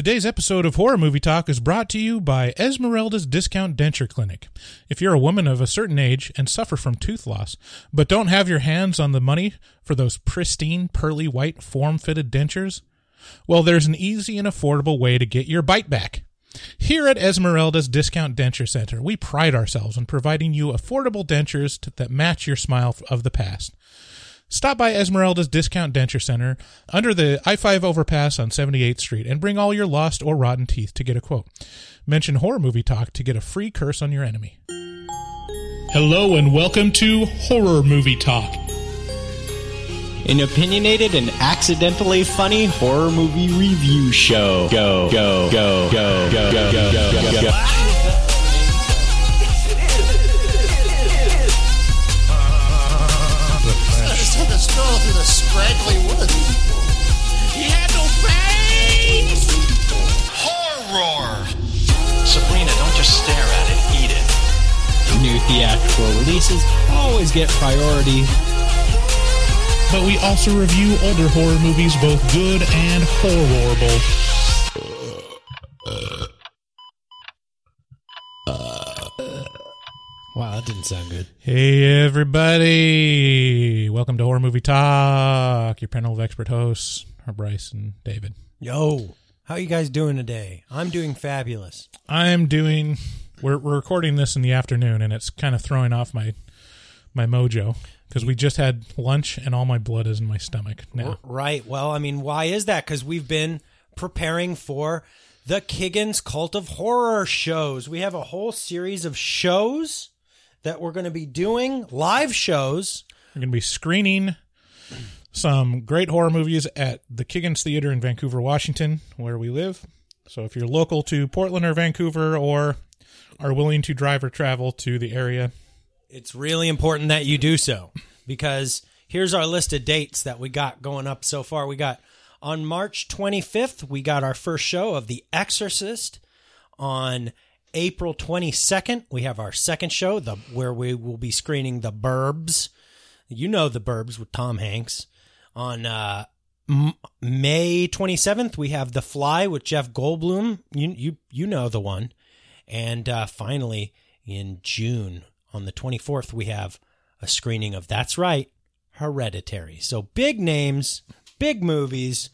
Today's episode of Horror Movie Talk is brought to you by Esmeralda's Discount Denture Clinic. If you're a woman of a certain age and suffer from tooth loss, but don't have your hands on the money for those pristine, pearly white, form fitted dentures, well, there's an easy and affordable way to get your bite back. Here at Esmeralda's Discount Denture Center, we pride ourselves on providing you affordable dentures that match your smile of the past. Stop by Esmeralda's Discount Denture Center under the I 5 overpass on 78th Street and bring all your lost or rotten teeth to get a quote. Mention Horror Movie Talk to get a free curse on your enemy. Hello and welcome to Horror Movie Talk. An opinionated and accidentally funny horror movie review show. Go, go, go, go, go, go, go, go, go, go. Theatrical releases always get priority. But we also review older horror movies, both good and horrible. Wow, that didn't sound good. Hey, everybody. Welcome to Horror Movie Talk. Your panel of expert hosts are Bryce and David. Yo, how you guys doing today? I'm doing fabulous. I'm doing. We're, we're recording this in the afternoon, and it's kind of throwing off my my mojo because we just had lunch, and all my blood is in my stomach now. Right. Well, I mean, why is that? Because we've been preparing for the Kiggins Cult of Horror shows. We have a whole series of shows that we're going to be doing, live shows. We're going to be screening some great horror movies at the Kiggins Theater in Vancouver, Washington, where we live. So if you're local to Portland or Vancouver, or are willing to drive or travel to the area, It's really important that you do so because here's our list of dates that we got going up so far. We got on March 25th, we got our first show of The Exorcist. On April 22nd, we have our second show, the where we will be screening The Burbs. You know The Burbs with Tom Hanks. On uh, M- May 27th, we have The Fly with Jeff Goldblum. You you you know the one. And uh, finally, in June, on the 24th, we have a screening of That's Right, Hereditary. So big names, big movies,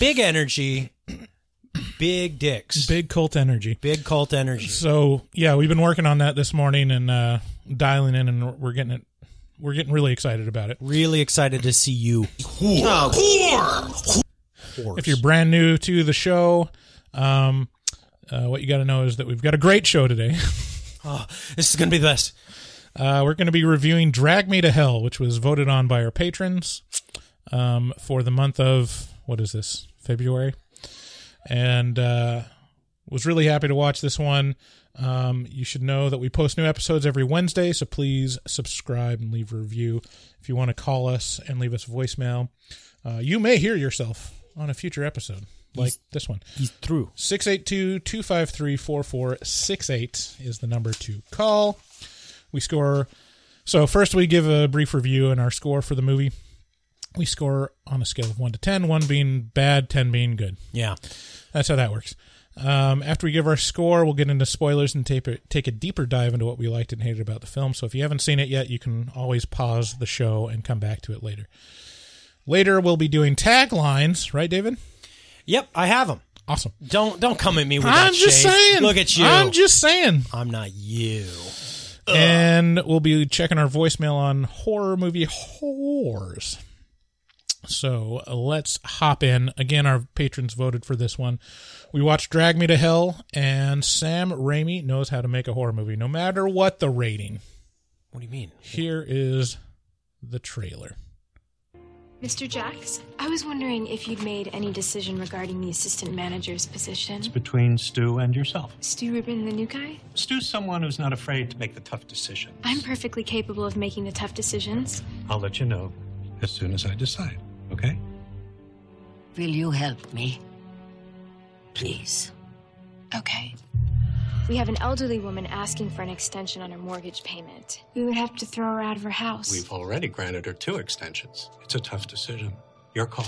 big energy, big dicks, big, big cult energy. Big cult energy. So yeah, we've been working on that this morning and uh, dialing in, and we're getting it. We're getting really excited about it. Really excited to see you. If you're brand new to the show, um, uh, what you got to know is that we've got a great show today. Oh, this is going to be the best. Uh, we're going to be reviewing Drag Me to Hell, which was voted on by our patrons um, for the month of, what is this, February? And uh, was really happy to watch this one. Um, you should know that we post new episodes every Wednesday, so please subscribe and leave a review. If you want to call us and leave us a voicemail, uh, you may hear yourself on a future episode like this one. He's through. 682-253-4468 is the number to call. We score so first we give a brief review and our score for the movie. We score on a scale of 1 to 10, 1 being bad, 10 being good. Yeah. That's how that works. Um, after we give our score, we'll get into spoilers and take a, take a deeper dive into what we liked and hated about the film. So if you haven't seen it yet, you can always pause the show and come back to it later. Later, we'll be doing taglines, right, David? Yep, I have them. Awesome. Don't don't come at me with I'm that just shade. saying. Look at you. I'm just saying. I'm not you. And we'll be checking our voicemail on horror movie horrors. So uh, let's hop in. Again, our patrons voted for this one. We watched Drag Me to Hell, and Sam Raimi knows how to make a horror movie, no matter what the rating. What do you mean? Here is the trailer. Mr. Jacks, I was wondering if you'd made any decision regarding the assistant manager's position. It's between Stu and yourself. Stu Rubin, the new guy? Stu's someone who's not afraid to make the tough decisions. I'm perfectly capable of making the tough decisions. I'll let you know as soon as I decide, okay? Will you help me? Please. Okay. We have an elderly woman asking for an extension on her mortgage payment. We would have to throw her out of her house. We've already granted her two extensions. It's a tough decision. Your call.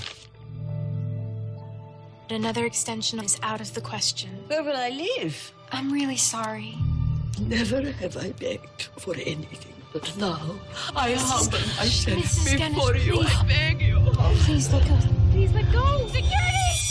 But another extension is out of the question. Where will I live? I'm really sorry. Never have I begged for anything, but now I humble myself Mrs. Dennis, before you. please. I beg you. Please let go. Please let go. Security!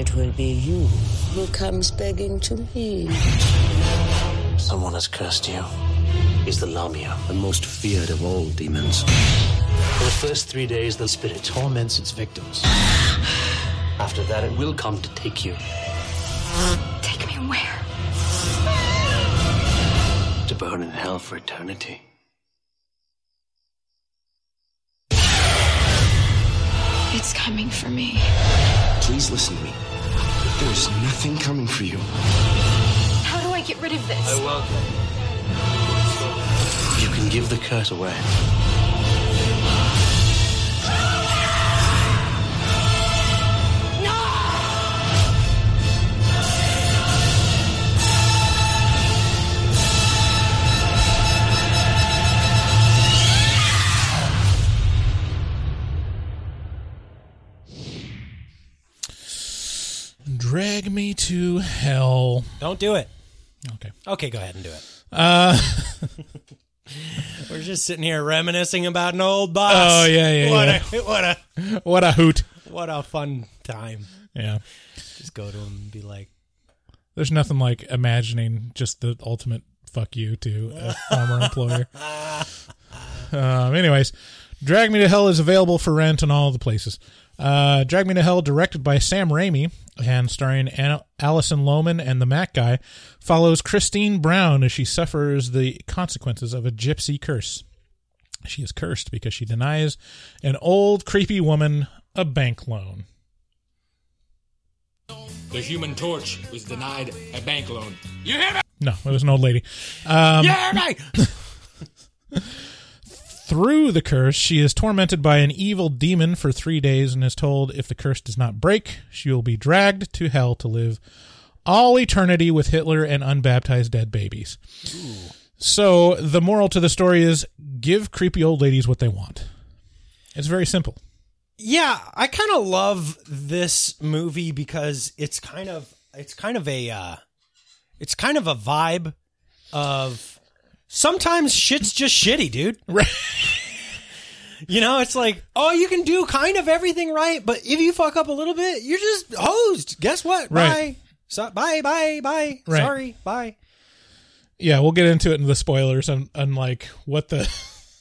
It will be you who comes begging to me. Someone has cursed you. He's the Lamia, the most feared of all demons. For the first three days, the spirit torments its victims. After that, it will come to take you Take me where? to burn in hell for eternity. It's coming for me. Please listen to me. There's nothing coming for you. How do I get rid of this? Oh, welcome. You can give the curse away. Drag me to hell. Don't do it. Okay. Okay, go ahead and do it. Uh, We're just sitting here reminiscing about an old boss. Oh, yeah, yeah, what yeah. A, what a what a hoot. what a fun time. Yeah. Just go to him and be like, There's nothing like imagining just the ultimate fuck you to a former employer. Um, anyways, Drag Me to Hell is available for rent in all the places. Uh, Drag Me to Hell, directed by Sam Raimi and starring Anna- Alison Lohman and the Mac guy, follows Christine Brown as she suffers the consequences of a gypsy curse. She is cursed because she denies an old, creepy woman a bank loan. The Human Torch was denied a bank loan. You hear me? No, it was an old lady. Um, Yeah, right. Through the curse, she is tormented by an evil demon for three days and is told if the curse does not break, she will be dragged to hell to live all eternity with Hitler and unbaptized dead babies. So the moral to the story is give creepy old ladies what they want. It's very simple. Yeah, I kind of love this movie because it's kind of it's kind of a uh, it's kind of a vibe of sometimes shit's just shitty, dude. You know, it's like, oh, you can do kind of everything right, but if you fuck up a little bit, you're just hosed. Guess what? Right. Bye. So, bye, bye, bye. Right. Sorry, bye. Yeah, we'll get into it in the spoilers and, and like what the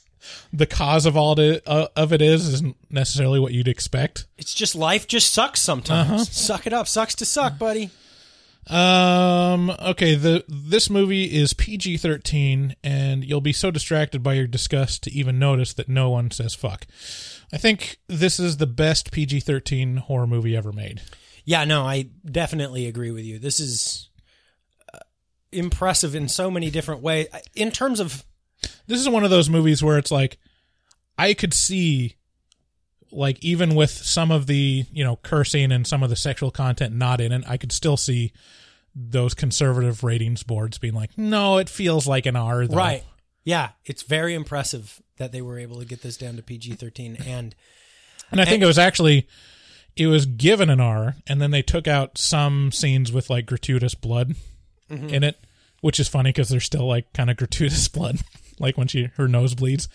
the cause of all the, uh, of it is isn't necessarily what you'd expect. It's just life just sucks sometimes. Uh-huh. Suck it up. Sucks to suck, buddy. Um. Okay. The this movie is PG thirteen, and you'll be so distracted by your disgust to even notice that no one says fuck. I think this is the best PG thirteen horror movie ever made. Yeah, no, I definitely agree with you. This is uh, impressive in so many different ways. In terms of This is one of those movies where it's like I could see, like even with some of the you know cursing and some of the sexual content not in it, I could still see those conservative ratings boards being like, no, it feels like an R. Though. right, yeah, it's very impressive that they were able to get this down to PG thirteen. And And I think it was actually it was given an R, and then they took out some scenes with like gratuitous blood Mhm. in it, which is funny because there's still like kind of gratuitous blood, like when she her nose bleeds.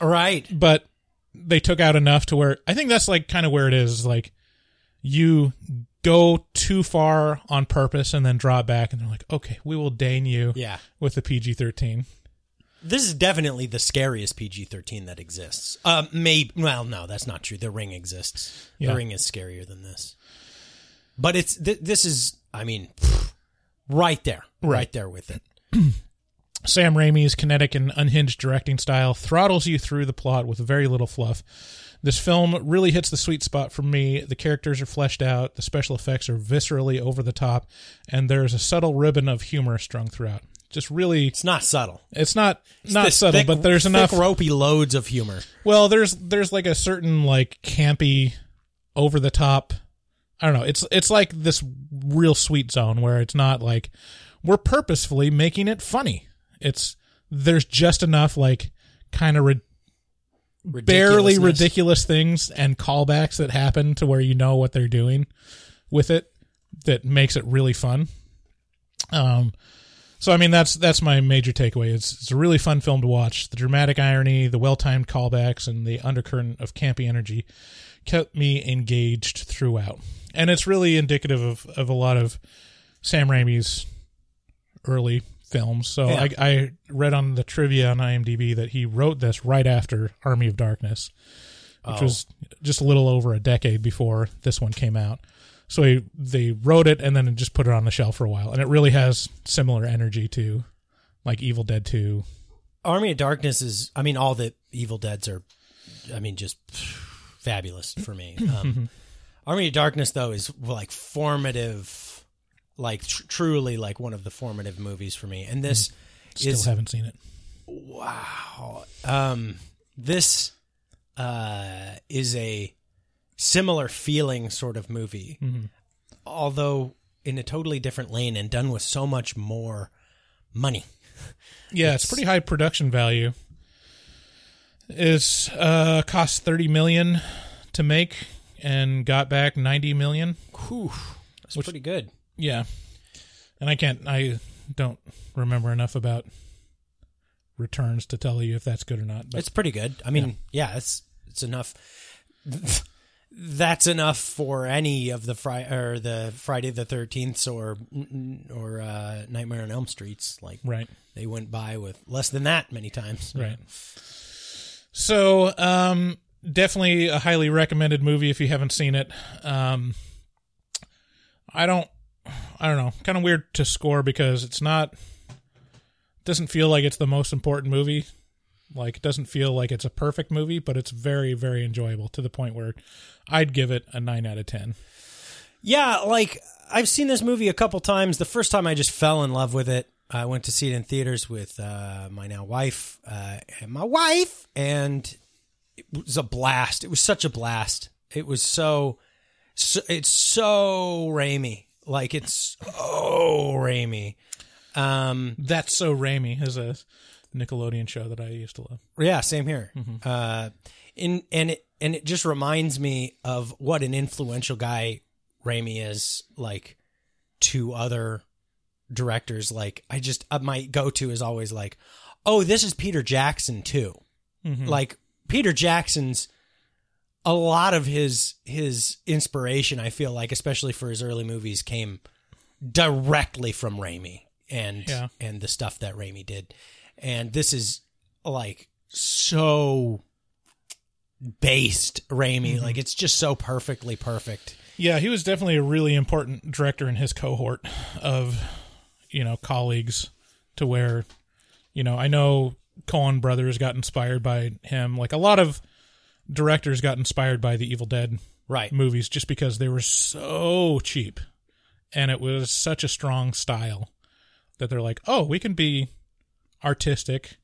Right. But they took out enough to where I think that's like kind of where it is. Like you go too far on purpose and then draw it back, and they're like, okay, we will deign you, Yeah. with the PG thirteen. this is definitely the scariest PG thirteen that exists. Uh, maybe well, no, that's not true. The Ring exists. Yeah. The Ring is scarier than this. But it's th- this is, I mean, pfft, right there, right, Right. there with it. Sam Raimi's kinetic and unhinged directing style throttles you through the plot with very little fluff. This film really hits the sweet spot for me. The characters are fleshed out, the special effects are viscerally over the top, and there's a subtle ribbon of humor strung throughout. just really. It's not subtle. It's not It's not subtle, thick- but there's enough ropey loads of humor. Well, there's there's like a certain like campy, over the top. I don't know. It's it's like this real sweet zone where it's not like we're purposefully making it funny. It's there's just enough like kind of ri- barely ridiculous things and callbacks that happen to where you know what they're doing with it that makes it really fun. Um, so I mean that's that's my major takeaway. It's it's a really fun film to watch. The dramatic irony, the well timed callbacks, and the undercurrent of campy energy kept me engaged throughout. And it's really indicative of, of a lot of Sam Raimi's early films. So Yeah. I, I read on the trivia on IMDb that he wrote this right after Army of Darkness, which Oh. was just a little over a decade before this one came out. So he, they wrote it and then just put it on the shelf for a while, and it really has similar energy to like Evil Dead Two. Army of Darkness is. I mean, all the Evil Deads are. I mean, just fabulous for me. Um, Army of Darkness though is like formative, like tr- truly like one of the formative movies for me. And this Still is haven't seen it. wow. Um, this uh, is a similar feeling sort of movie, Mhm. although in a totally different lane and done with so much more money. Yeah, it's, pretty high production value. It's uh cost thirty million to make and got back ninety million. Whew, that's pretty good. Yeah, and I can't. I don't remember enough about returns to tell you if that's good or not. But it's pretty good. I mean, yeah, it's it's enough. That's enough for any of the Fri or the Friday the Thirteenth or or uh, Nightmare on Elm Streets. Like, Right. They went by with less than that many times. Right. So, um, definitely a highly recommended movie if you haven't seen it. Um, I don't, I don't know, kind of weird to score because it's not, doesn't feel like it's the most important movie. Like, it doesn't feel like it's a perfect movie, but it's very, very enjoyable to the point where I'd give it a nine out of 10. Yeah, like I've seen this movie a couple times. The first time I just fell in love with it. I went to see it in theaters with uh, my now wife uh, and my wife, and it was a blast. It was such a blast. It was so, so it's so Raimi. Like it's oh Raimi. Um, That's so Raimi is a Nickelodeon show that I used to love. yeah, same here. Uh, in and it and it just reminds me of what an influential guy Raimi is like to other directors. Like I just uh, my go to is always like, oh, this is Peter Jackson too. Mhm. Like Peter Jackson's a lot of his his inspiration. I feel like, especially for his early movies, came directly from Raimi and Yeah. and the stuff that Raimi did. And this is like so based Raimi. Mm-hmm. Like it's just so perfectly perfect. Yeah, he was definitely a really important director in his cohort of, you know, colleagues to where, you know, I know Coen brothers got inspired by him. Like a lot of directors got inspired by the Evil Dead Right. movies just because they were so cheap and it was such a strong style that they're like, "Oh, we can be artistic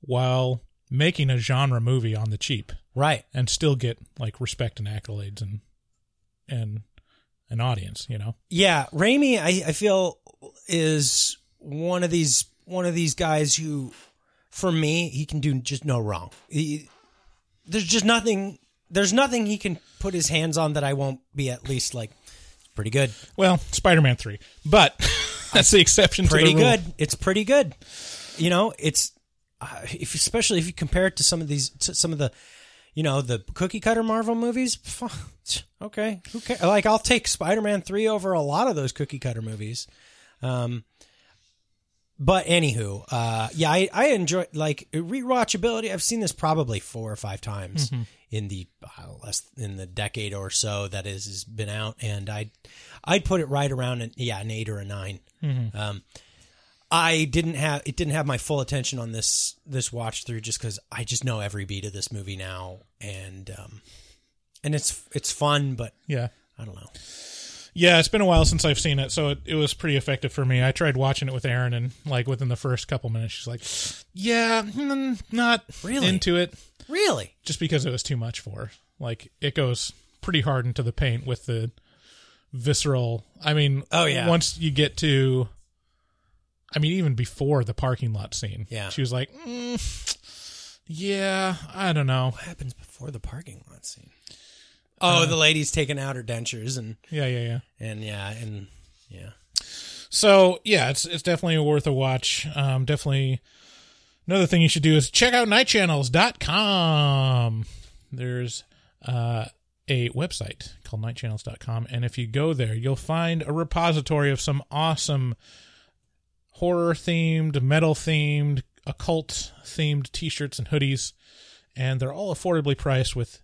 while making a genre movie on the cheap." Right. And still get like respect and accolades and and an audience, you know. Yeah, Raimi, I, I feel is one of these one of these guys who, for me, he can do just no wrong. He, there's just nothing. There's nothing he can put his hands on that I won't be at least like pretty good. Well, Spider-Man 3. But that's the exception Pretty to the rule. good. It's pretty good. You know, it's uh, if especially if you compare it to some of these to some of the you know the cookie cutter Marvel movies. Okay, who cares? Like I'll take Spider-Man 3 over a lot of those cookie cutter movies. Um but anywho, uh, yeah, I, I enjoy like rewatchability. I've seen this probably four or five times Mhm. in the uh, less in the decade or so that is has been out, and I I'd put it right around an, yeah an eight or a 9 Mhm. Um, I didn't have it didn't have my full attention on this this watch through just because I just know every beat of this movie now, and um, and it's it's fun, but Yeah. I don't know. Yeah, it's been a while since I've seen it, so it, it was pretty effective for me. I tried watching it with Aaron, and like within the first couple minutes, she's like, "Yeah, mm, not Really? into it," Really? just because it was too much for her. Like it goes pretty hard into the paint with the visceral. I mean, Oh, yeah. Once you get to, I mean, even before the parking lot scene, Yeah. she was like, mm, "Yeah, I don't know." What happens before the parking lot scene? Oh, the lady's taking out her dentures and Yeah, yeah, yeah. and yeah and yeah. So yeah, it's it's definitely worth a watch. Um, definitely another thing you should do is check out nightchannels.com. There's uh, a website called nightchannels.com, and if you go there, you'll find a repository of some awesome horror themed, metal themed, occult themed t-shirts and hoodies, and they're all affordably priced with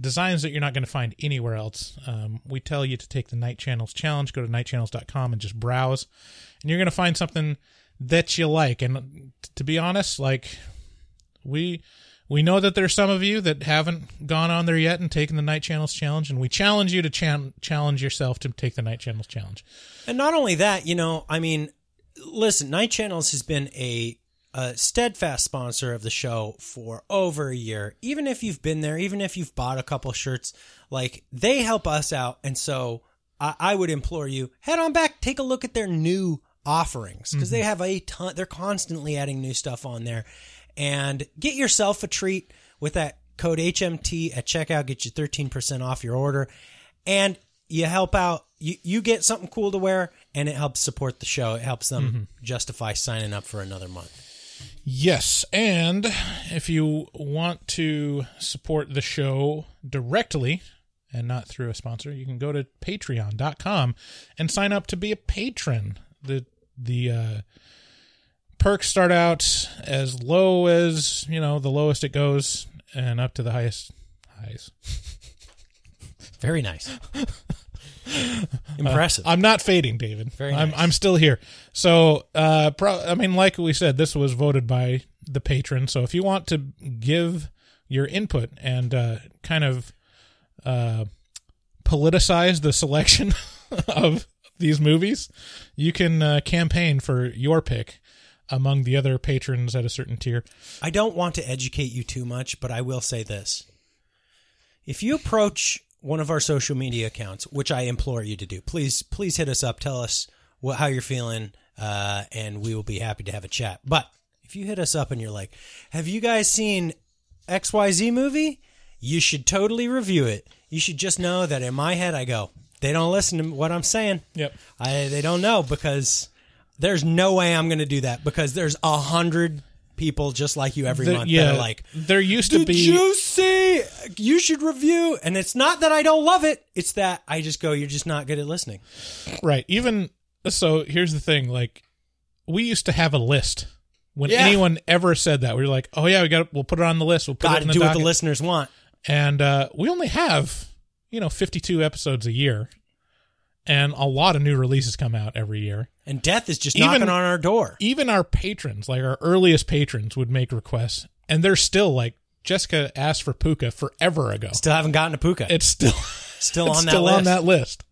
designs that you're not going to find anywhere else. Um, we tell you to take the Night Channels challenge, go to nightchannels.com and just browse, and you're going to find something that you like. And to be honest, like we we know that there's some of you that haven't gone on there yet and taken the Night Channels challenge, and we challenge you to chan- challenge yourself to take the Night Channels challenge. And not only that, you know, I mean, listen, Night Channels has been a, a steadfast sponsor of the show for over a year. Even if you've been there, even if you've bought a couple shirts, like they help us out. And so I, I would implore you, head on back, take a look at their new offerings because they mm-hmm. have a ton, they're constantly adding new stuff on there. And get yourself a treat with that code HMT at checkout, get you 13% off your order. And you help out you, you get something cool to wear and it helps support the show it helps them mm-hmm. justify signing up for another month Yes, and if you want to support the show directly and not through a sponsor, you can go to patreon.com and sign up to be a patron. The the uh perks start out as low as, you know, the lowest it goes and up to the highest highs. very nice impressive I'm not fading, David. Very I'm. I'm still here. So, uh, pro- I mean, like we said, this was voted by the patron. So, if you want to give your input and uh, kind of uh, politicize the selection of these movies, you can uh, campaign for your pick among the other patrons at a certain tier. i don't want to educate you too much but i will say this if you approach one of our social media accounts which i implore you to do. Please please hit us up. Tell us what, how you're feeling uh, and we will be happy to have a chat. But if you hit us up and you're like have you guys seen xyz movie? You should totally review it. You should just know that in my head i go they don't listen to what i'm saying. Yep. I they don't know because there's no way I'm going to do that because there's a hundred people just like you every The- month yeah, that are like, there used to "Did be you see? You should review." And it's not that I don't love it; it's that I just go, "You're just not good at listening." Right. Even so, here's the thing: like, we used to have a list. When Yeah. anyone ever said that, we were like, "Oh yeah, we got. We'll put it on the list. We'll put Got it to in the do what the listeners want. And uh, we only have, you know, 52 episodes a year, and a lot of new releases come out every year. And death is just Even- knocking on our door. Even our patrons, like our earliest patrons, would make requests, and they're still like Jessica asked for Puka forever ago. Still haven't gotten a puka. It's still still it's on that still list. on that list.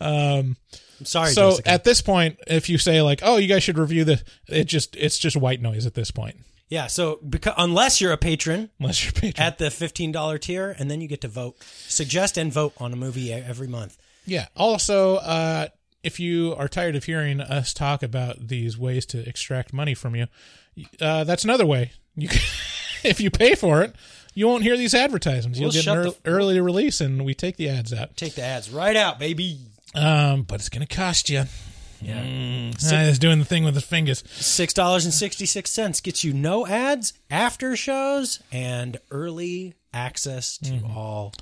Um, I'm sorry, so Jessica. at this point, if you say like, "Oh, you guys should review this," it just it's just white noise at this point. yeah. So because unless you're a patron, Unless you're a patron. at the fifteen dollar tier, and then you get to vote, suggest and vote on a movie every month. Yeah. Also, uh, if you are tired of hearing us talk about these ways to extract money from you, uh, that's another way. You can, if you pay for it, you won't hear these advertisements. You'll We'll get an shut the- early release, and we take the ads out. Take the ads right out, baby. Um, but it's going to cost you. Yeah. Mm, he's doing the thing with his fingers. Six dollars and sixty six cents gets you no ads, after shows, and early access to all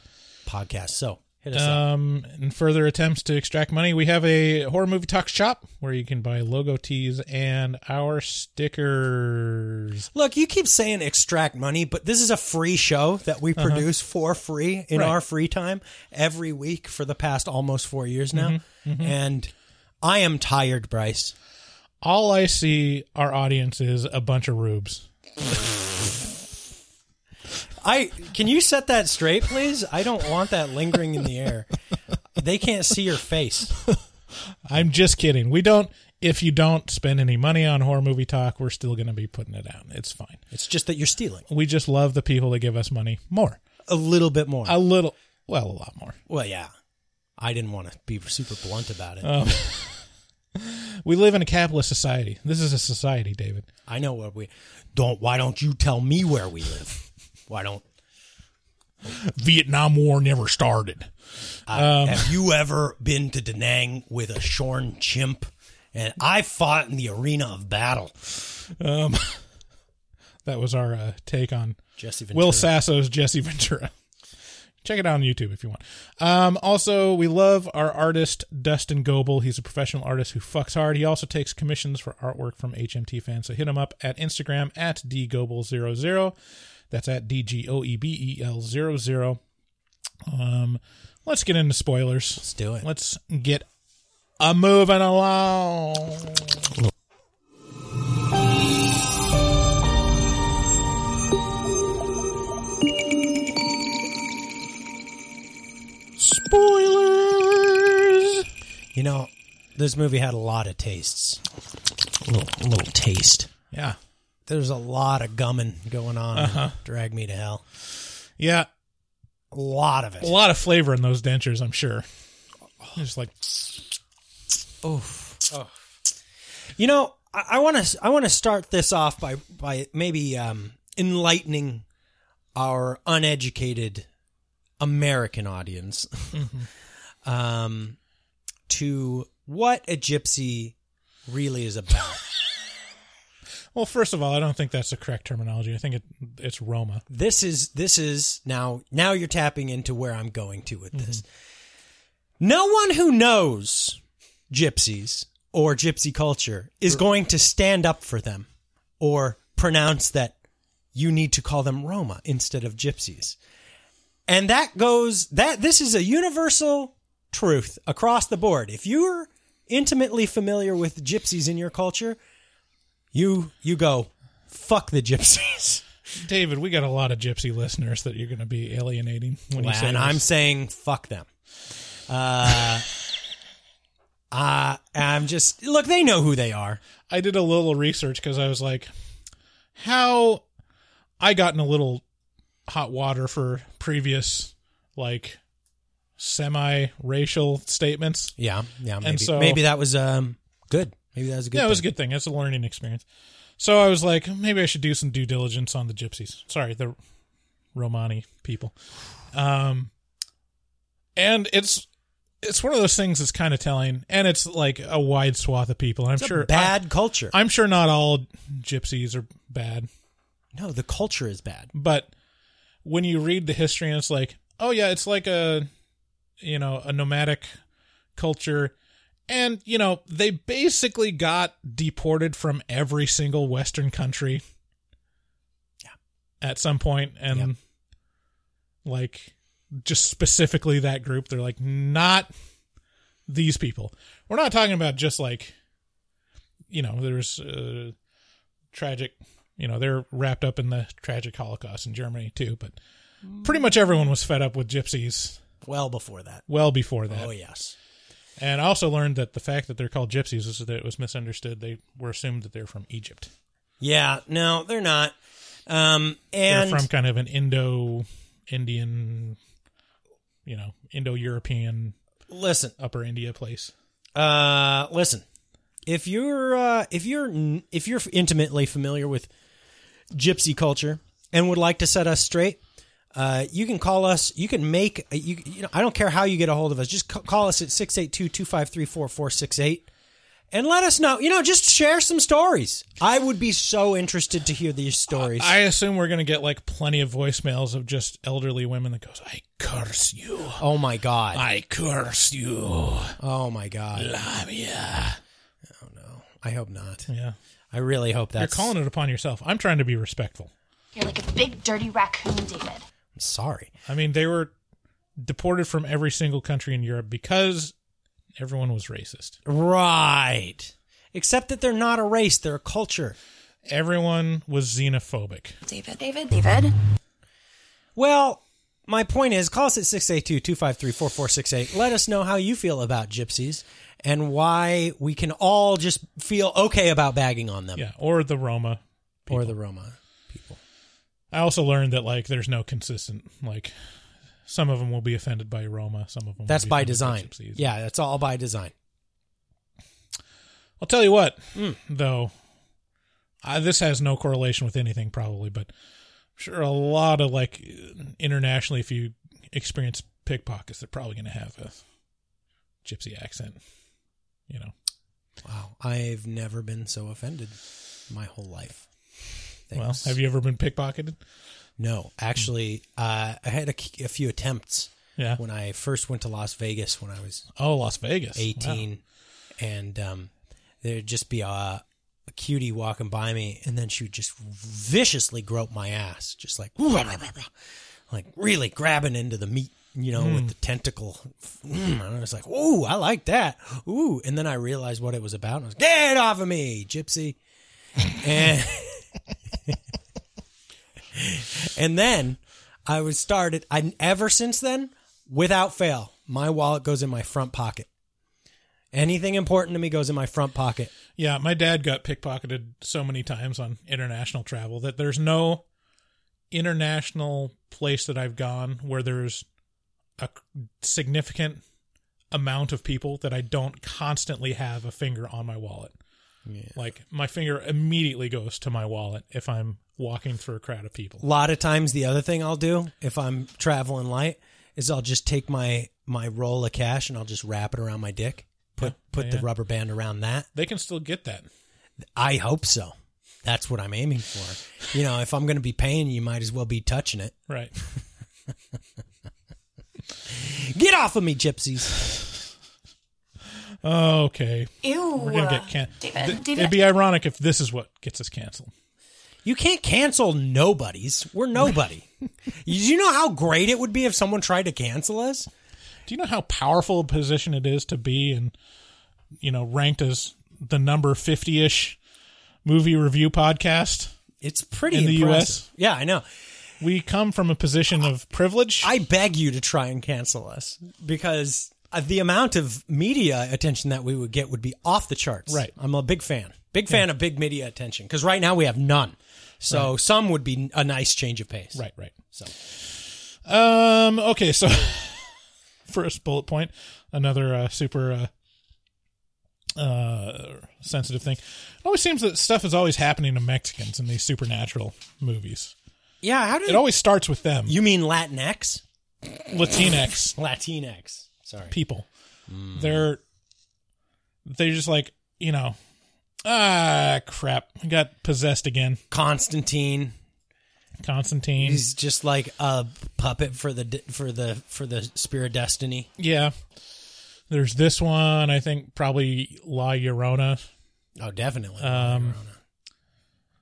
podcasts. So hit us up. Um, in further attempts to extract money, we have a horror movie talk shop where you can buy logo tees and our stickers. Look, you keep saying extract money, but this is a free show that we produce for free in Uh-huh. Right. our free time every week for the past almost four years now. Mm-hmm, And I am tired, Bryce. All I see our audience is a bunch of rubes. I can you set that straight, please? I don't want that lingering in the air. they can't see your face. I'm just kidding. We don't. If you don't spend any money on horror movie talk, we're still going to be putting it out. It's fine. It's just that you're stealing We just love the people that give us money more, a little bit more. a little, well, a lot more. well, yeah. I didn't want to be super blunt about it. Um, we live in a capitalist society. This is a society, David. I know where we don't. Why don't you tell me where we live? Why don't? Vietnam War never started. Uh, have you ever been to Da Nang with a shorn chimp? And I fought in the arena of battle. Um, that was our uh, take on Jesse Ventura. Will Sasso's Jesse Ventura. Check it out on YouTube if you want. Um, also, we love our artist Dustin Goebel. He's a professional artist who fucks hard. He also takes commissions for artwork from HMT fans. So hit him up at Instagram at dgoebel00. That's at D G O E B E L 00. Um, let's get into spoilers. Let's do it. Let's get a moving along. Spoilers. You know, this movie had a lot of tastes. A little, a little taste. Yeah. There's a lot of gumming going on. Uh-huh. Drag me to hell. Yeah. A lot of it. A lot of flavor in those dentures, I'm sure. Just like Oof. You know, I want to I want to start this off by by maybe um, enlightening our uneducated American audience um, to what a gypsy really is about. Well, first of all, I don't think that's the correct terminology. I think it it's Roma. this is this is now now you're tapping into where I'm going to with this. Mm-hmm. No one who knows gypsies or gypsy culture is going to stand up for them or pronounce that you need to call them Roma instead of gypsies. And that goes that this is a universal truth across the board. If you're intimately familiar with gypsies in your culture, you you go fuck the gypsies. David, we got a lot of gypsy listeners that you're going to be alienating when you say and this. I'm saying fuck them. Uh, uh, I'm just look. They know who they are. I did a little research because I was like, how I got in a little hot water for previous like semi-racial statements. Yeah, yeah. Maybe, so- maybe that was um good. Maybe that was a good. yeah, it was a thing. good thing. It's a learning experience. So I was like, maybe I should do some due diligence on the gypsies. Sorry, the Romani people. Um, and it's it's one of those things that's kind of telling, and it's like a wide swath of people. I'm It's a sure bad culture. I'm sure not all gypsies are bad, no, the culture is bad. but when you read the history and it's like, oh yeah, it's like a you know a nomadic culture, and you know they basically got deported from every single Western country. Yeah. At some point, and Yep. like just specifically that group, they're like not these people. We're not talking about just like you know there's uh, tragic you know they're wrapped up in the tragic holocaust in germany too but pretty much everyone was fed up with gypsies Well before that. well before that Oh yes. And i also learned that the fact that they're called gypsies is that it was misunderstood they were assumed that they're from egypt Yeah. No, they're not. Um, and they're from kind of an indo indian you know indo-european listen, upper india place Uh, listen, if you're uh, if you're if you're intimately familiar with gypsy culture and would like to set us straight, uh, you can call us. You can make you. You know, I don't care how you get a hold of us. Just call us at 682-253-4468 and let us know. You know, just share some stories. I would be so interested to hear these stories. i assume we're going to get like plenty of voicemails of just elderly women that goes i curse you oh my god. i curse you oh my god. Lamia. Oh no. I hope not. yeah I really hope that's. You're calling it upon yourself. I'm trying to be respectful. You're like a big dirty raccoon, David. I'm sorry. I mean, they were deported from every single country in Europe because everyone was racist. Right. Except that they're not a race; they're a culture. Everyone was xenophobic. David, David, David. Well, my point is call us at 682-253-4468. Let us know how you feel about gypsies and why we can all just feel okay about bagging on them. Yeah, or the Roma. Or the Roma. I also learned that like there's no consistent like some of them will be offended by Roma, some of them That's will be by design. gypsies. Yeah, that's all by design. I'll tell you what, Hmm. though, I, this has no correlation with anything probably, but I'm sure a lot of like internationally, if you experience pickpockets, they're probably going to have a gypsy accent. You know, Wow. I've never been so offended my whole life. Thanks. well, have you ever been pickpocketed? No, actually, uh, I had a, a few attempts. Yeah. When I first went to Las Vegas when I was Oh, Las Vegas, eighteen, and um, there'd just be a, a cutie walking by me, and then she would just viciously grope my ass, just like like really grabbing into the meat, you know, with the tentacle. Mm, and I was like, "Ooh, I like that." Ooh, and then I realized what it was about. And I was, "Get off of me, gypsy!" and and then I was started. I ever since then, without fail, my wallet goes in my front pocket. Anything important to me goes in my front pocket. Yeah, my dad got pickpocketed so many times on international travel that there's no international place that I've gone where there's a significant amount of people that I don't constantly have a finger on my wallet. Like my finger immediately goes to my wallet if I'm walking through a crowd of people. A lot of times, the other thing I'll do if I'm traveling light is I'll just take my my roll of cash and I'll just wrap it around my dick. Put Yeah, put yeah, the rubber band around that. They can still get that. I hope so. That's what I'm aiming for. You know, if I'm going to be paying, you might as well be touching it. Right. Get off of me, gypsies. Oh, okay. Ew. We're gonna get can- David, Th- David. It'd be ironic if this is what gets us canceled. You can't cancel nobodies. We're nobody. Do you know how great it would be if someone tried to cancel us? Do you know how powerful a position it is to be and you know ranked as the number fifty ish movie review podcast? It's pretty in the. U.S. Yeah, I know. We come from a position of privilege. I beg you to try and cancel us because uh, the amount of media attention that we would get would be off the charts. Right. I'm a big fan. Big fan of big media attention because right now we have none. So Right. some would be a nice change of pace. Right, right. So Um. Okay. So, first bullet point, another uh, super uh, uh, sensitive thing. It always seems that stuff is always happening to Mexicans in these supernatural movies. yeah, how did It always starts with them. you mean Latinx? Latinx Latinx. Sorry. people. They're they're just like you know, ah crap, I got possessed again. Constantine. Constantine. He's just like a puppet for the for the for the spirit destiny. yeah. There's this one. I think probably La Llorona. Oh, definitely. Um,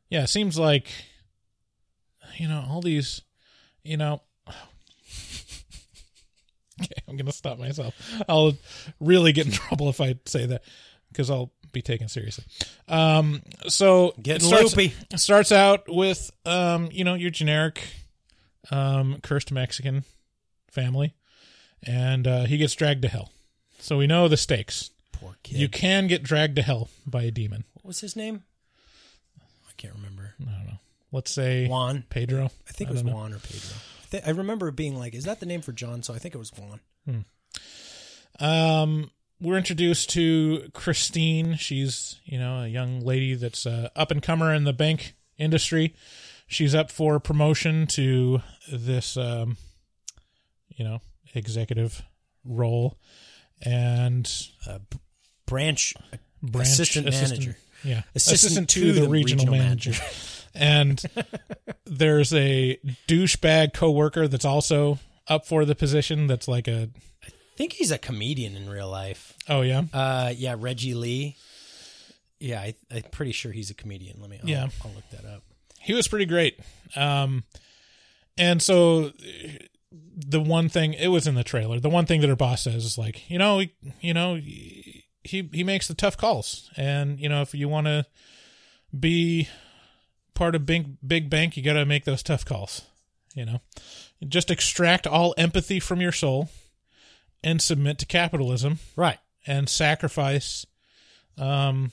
yeah, it seems like you know all these. You know. Okay, I'm gonna stop myself. I'll really get in trouble if I say that because I'll be taken seriously. Um, so Getting it starts, loopy. starts out with um, you know, your generic um cursed Mexican family, and uh, he gets dragged to hell. So we know the stakes. Poor kid. You can get dragged to hell by a demon. what was his name? I can't remember. I don't know. Let's say Juan. Pedro. I think it was don't know. Juan or Pedro. I, I remember being like, is that the name for John? So I think it was Juan. Um, we're introduced to Christine. She's you know a young lady that's uh, up and comer in the bank industry. She's up for promotion to this um, you know executive role and Branch, branch assistant, manager. Yeah, Assistant to to the, the regional, regional manager. and there's a douchebag coworker that's also up for the position. That's like a I think he's a comedian in real life. oh yeah Uh, yeah, Reggie Lee. Yeah, I, I'm pretty sure he's a comedian. Let me. I'll, Yeah. I'll look that up. he was pretty great. Um, and so the one thing it was in the trailer. The one thing that her boss says is like, you know, he, you know, he he makes the tough calls, and you know, if you want to be part of big big bank, you got to make those tough calls. You know, just extract all empathy from your soul and submit to capitalism Right. and sacrifice um,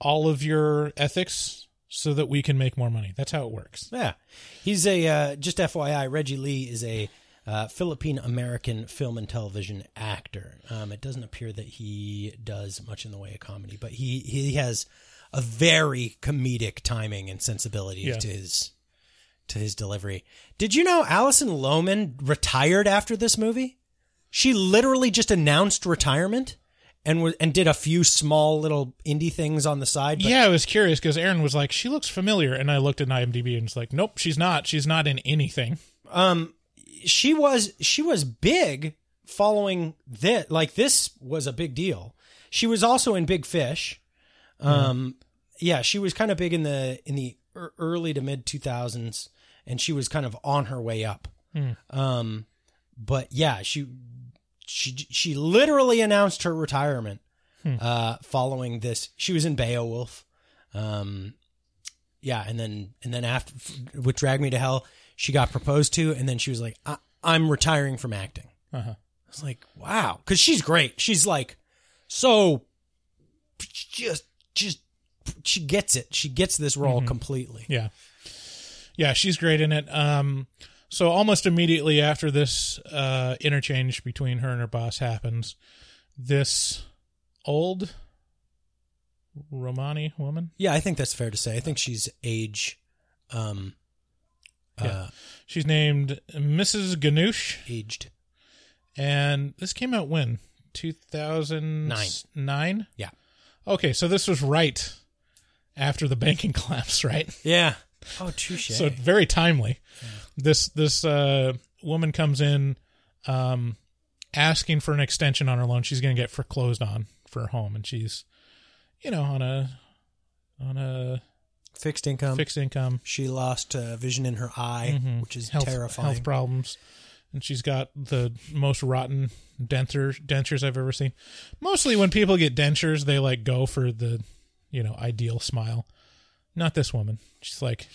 all of your ethics so that we can make more money. That's how it works. Yeah, he's a uh, just FYI. Reggie Lee is a uh, Philippine American film and television actor. Um, it doesn't appear that he does much in the way of comedy, but he he has a very comedic timing and sensibility Yeah. to his to his delivery. Did you know Alison Lohman retired after this movie? She literally just announced retirement and was, and did a few small little indie things on the side. Yeah, I was curious because Aaron was like, "She looks familiar," and I looked at IMDb and it's like, "Nope, she's not. She's not in anything." um she was she was big following this like this was a big deal she was also in big fish um yeah she was kind of big in the in the early to mid 2000s and she was kind of on her way up Hmm. um but yeah she she she literally announced her retirement Hmm. uh following this she was in beowulf um yeah and then and then after with drag me to hell she got proposed to and then she was like I, i'm retiring from acting Uh-huh. i was like wow because she's great she's like so just just she gets it she gets this role completely Yeah. Yeah, she's great in it. Um so almost immediately after this uh interchange between her and her boss happens, this old Romani woman, yeah i think that's fair to say i think she's age um uh she's named Mrs. Ganush aged and this came out when? 2009? yeah Okay, so this was right after the banking collapse, right? yeah oh touche So very timely. This this uh, woman comes in um, asking for an extension on her loan. She's going to get foreclosed on for her home, and she's you know on a on a fixed income fixed income, she lost uh, vision in her eye which is Mm-hmm. health terrifying health problems, and she's got the most rotten dentures dentures I've ever seen. Mostly when people get dentures, they like go for the you know ideal smile. Not this woman. She's like,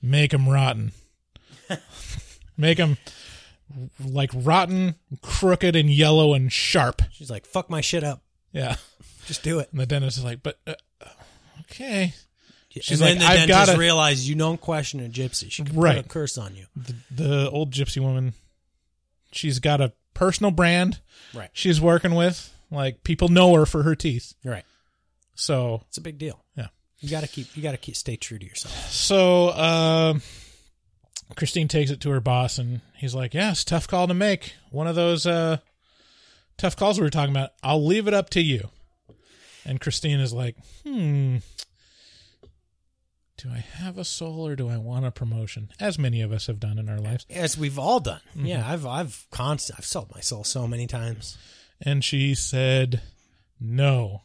make them rotten. make them like rotten, crooked, and yellow and sharp. she's like fuck my shit up Yeah. just do it And the dentist is like, but uh, okay. She's and then like, the I've dentist gotta- realized you don't question a gypsy. She can Right. put a curse on you. The, the old gypsy woman, she's got a personal brand Right. she's working with. Like people know her for her teeth. Right. So It's a big deal. yeah. You gotta keep. You gotta keep. Stay true to yourself. So uh, Christine takes it to her boss, and he's like, "Yeah, it's a tough call to make. One of those uh, tough calls we were talking about. I'll leave it up to you." And Christine is like, "Hmm, do I have a soul or do I want a promotion?" As many of us have done in our lives. As we've all done. Mm-hmm. Yeah. I've. I've constant. I've sold my soul so many times. And she said, "No,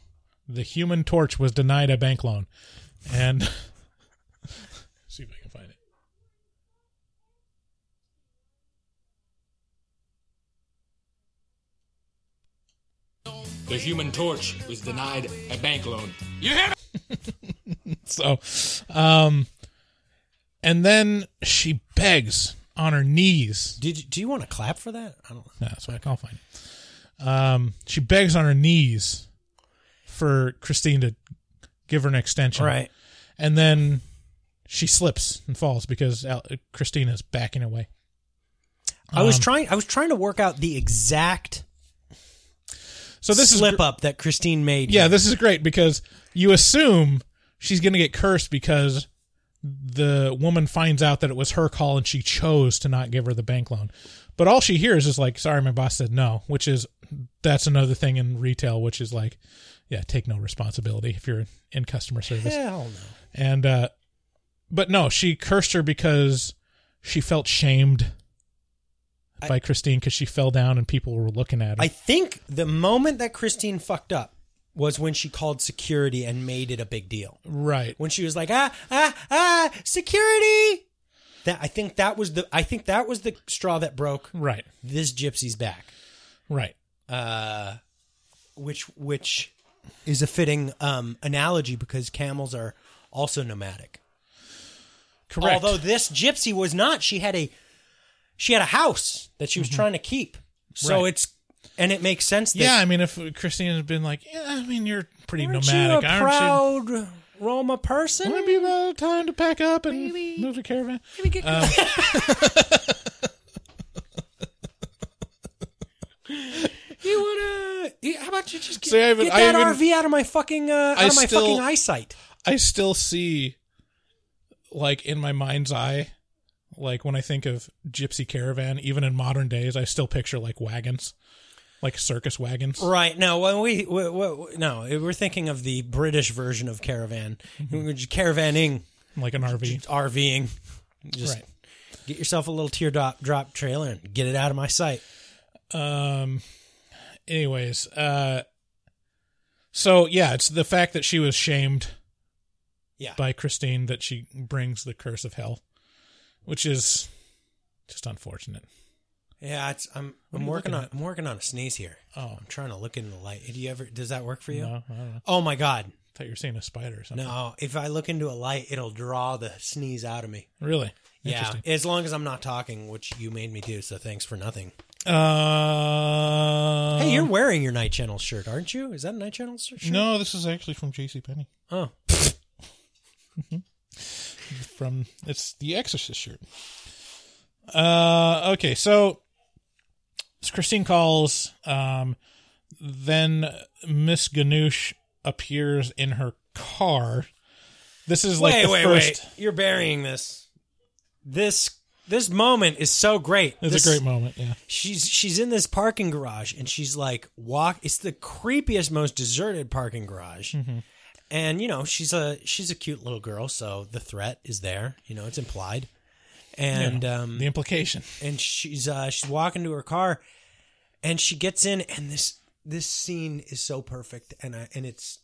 the Human Torch was denied a bank loan." And see if I can find it. The Human Torch was denied a bank loan. You hear me? So, um, and then she begs on her knees. Did you, do you want to clap for that? I don't. No, that's what I'll find. it. Um, she begs on her knees for Christine to give her an extension. Right. And then she slips and falls because Al- Christine is backing away. I was Um, trying. I was trying to work out the exact So this is slip gr- up that Christine made. Yeah, this is great because you assume she's going to get cursed because the woman finds out that it was her call and she chose to not give her the bank loan. But all she hears is like, "Sorry, my boss said no," which is that's another thing in retail, which is like, yeah, take no responsibility if you're in customer service. Hell no. And uh but no, she cursed her because she felt shamed by Christine because she fell down and people were looking at her. I think the moment that Christine fucked up was when she called security and made it a big deal. right. When she was like, ah, ah, ah, security. That I think that was the I think that was the straw that broke Right. this gypsy's back. Right. Uh, which which is a fitting um, analogy because camels are also nomadic. Correct. Although this gypsy was not, she had a she had a house that she was trying to keep. So Mm-hmm. Right. it's and it makes sense. That, Yeah, I mean, if Christine had been like, yeah, I mean, you're pretty aren't nomadic, you a aren't proud Roma person? you? Would it be about time to pack up and move to caravan? Um, You wanna? you- How about you just get, See, I even- get I that even- RV out of my fucking uh, out I of my still- fucking eyesight? I still see, like in my mind's eye, like when I think of gypsy caravan, even in modern days, I still picture like wagons, like circus wagons. Right No, when we, we, we no, we're thinking of the British version of caravan, Mm-hmm. We're just caravanning, like an RV, just RVing. Just Right. get yourself a little teardrop drop trailer and get it out of my sight. Um. Anyways, uh. So yeah, it's the fact that she was shamed. Yeah. By Christine that she brings the curse of hell, which is just unfortunate. Yeah, it's I'm What are I'm you working looking on? I'm working on a sneeze here. Oh. I'm trying to look into the light. Do you ever does that work for you? No, I don't know. Oh my god. thought you were seeing a spider or something. No, if I look into a light, it'll draw the sneeze out of me. Really? Yeah, Interesting. as long as I'm not talking, which you made me do, so thanks for nothing. Uh, hey, you're wearing your Night Channel shirt, aren't you? Is that a Night Channel shirt? No, this is actually from J.C. Penney. Oh, From it's the Exorcist shirt. Uh, okay, so Christine calls. Um, then Miss Ganush appears in her car. This is like wait, the wait, first. wait! You're burying this. This this moment is so great. It's This- a great moment. Yeah. She's she's in this parking garage and she's like walk. It's the creepiest, most deserted parking garage. Mm-hmm. And you know she's a she's a cute little girl, so the threat is there. You know it's implied. And Yeah, um, the implication. and she's uh, she's walking to her car, and she gets in, and this this scene is so perfect, and I, and it's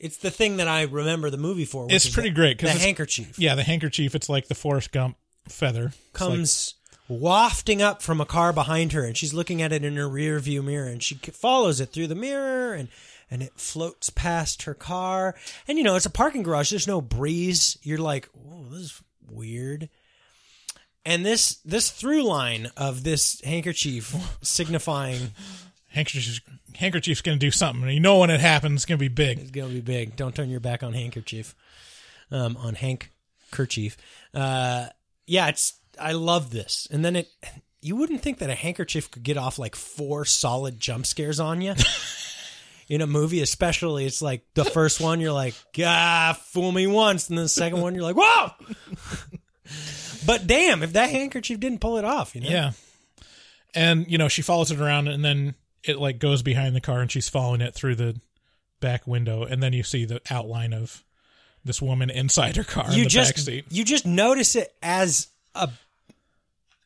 it's the thing that I remember the movie for. which It's pretty the, great The because handkerchief Yeah, the handkerchief. It's like the Forrest Gump feather. It's like- comes wafting up from a car behind her, and she's looking at it in her rear view mirror, and she follows it through the mirror, and and it floats past her car, and you know it's a parking garage. There's no breeze. You're like, oh, this is weird. And this this through line of this handkerchief signifying handkerchief's, handkerchief's going to do something. And you know when it happens, it's going to be big. It's gonna be big. Don't turn your back on handkerchief. Um, on Hank kerchief. Uh, yeah, it's. I love this. And then it. You wouldn't think that a handkerchief could get off like four solid jump scares on you. In a movie, especially, it's like the first one, you're like, "Ah, fool me once," and then the second one, you're like, "Whoa!" but damn, if that handkerchief didn't pull it off, you know? Yeah. And, you know, she follows it around and then it like goes behind the car and she's following it through the back window. And then you see the outline of this woman inside her car in you the just back seat. you just notice it as a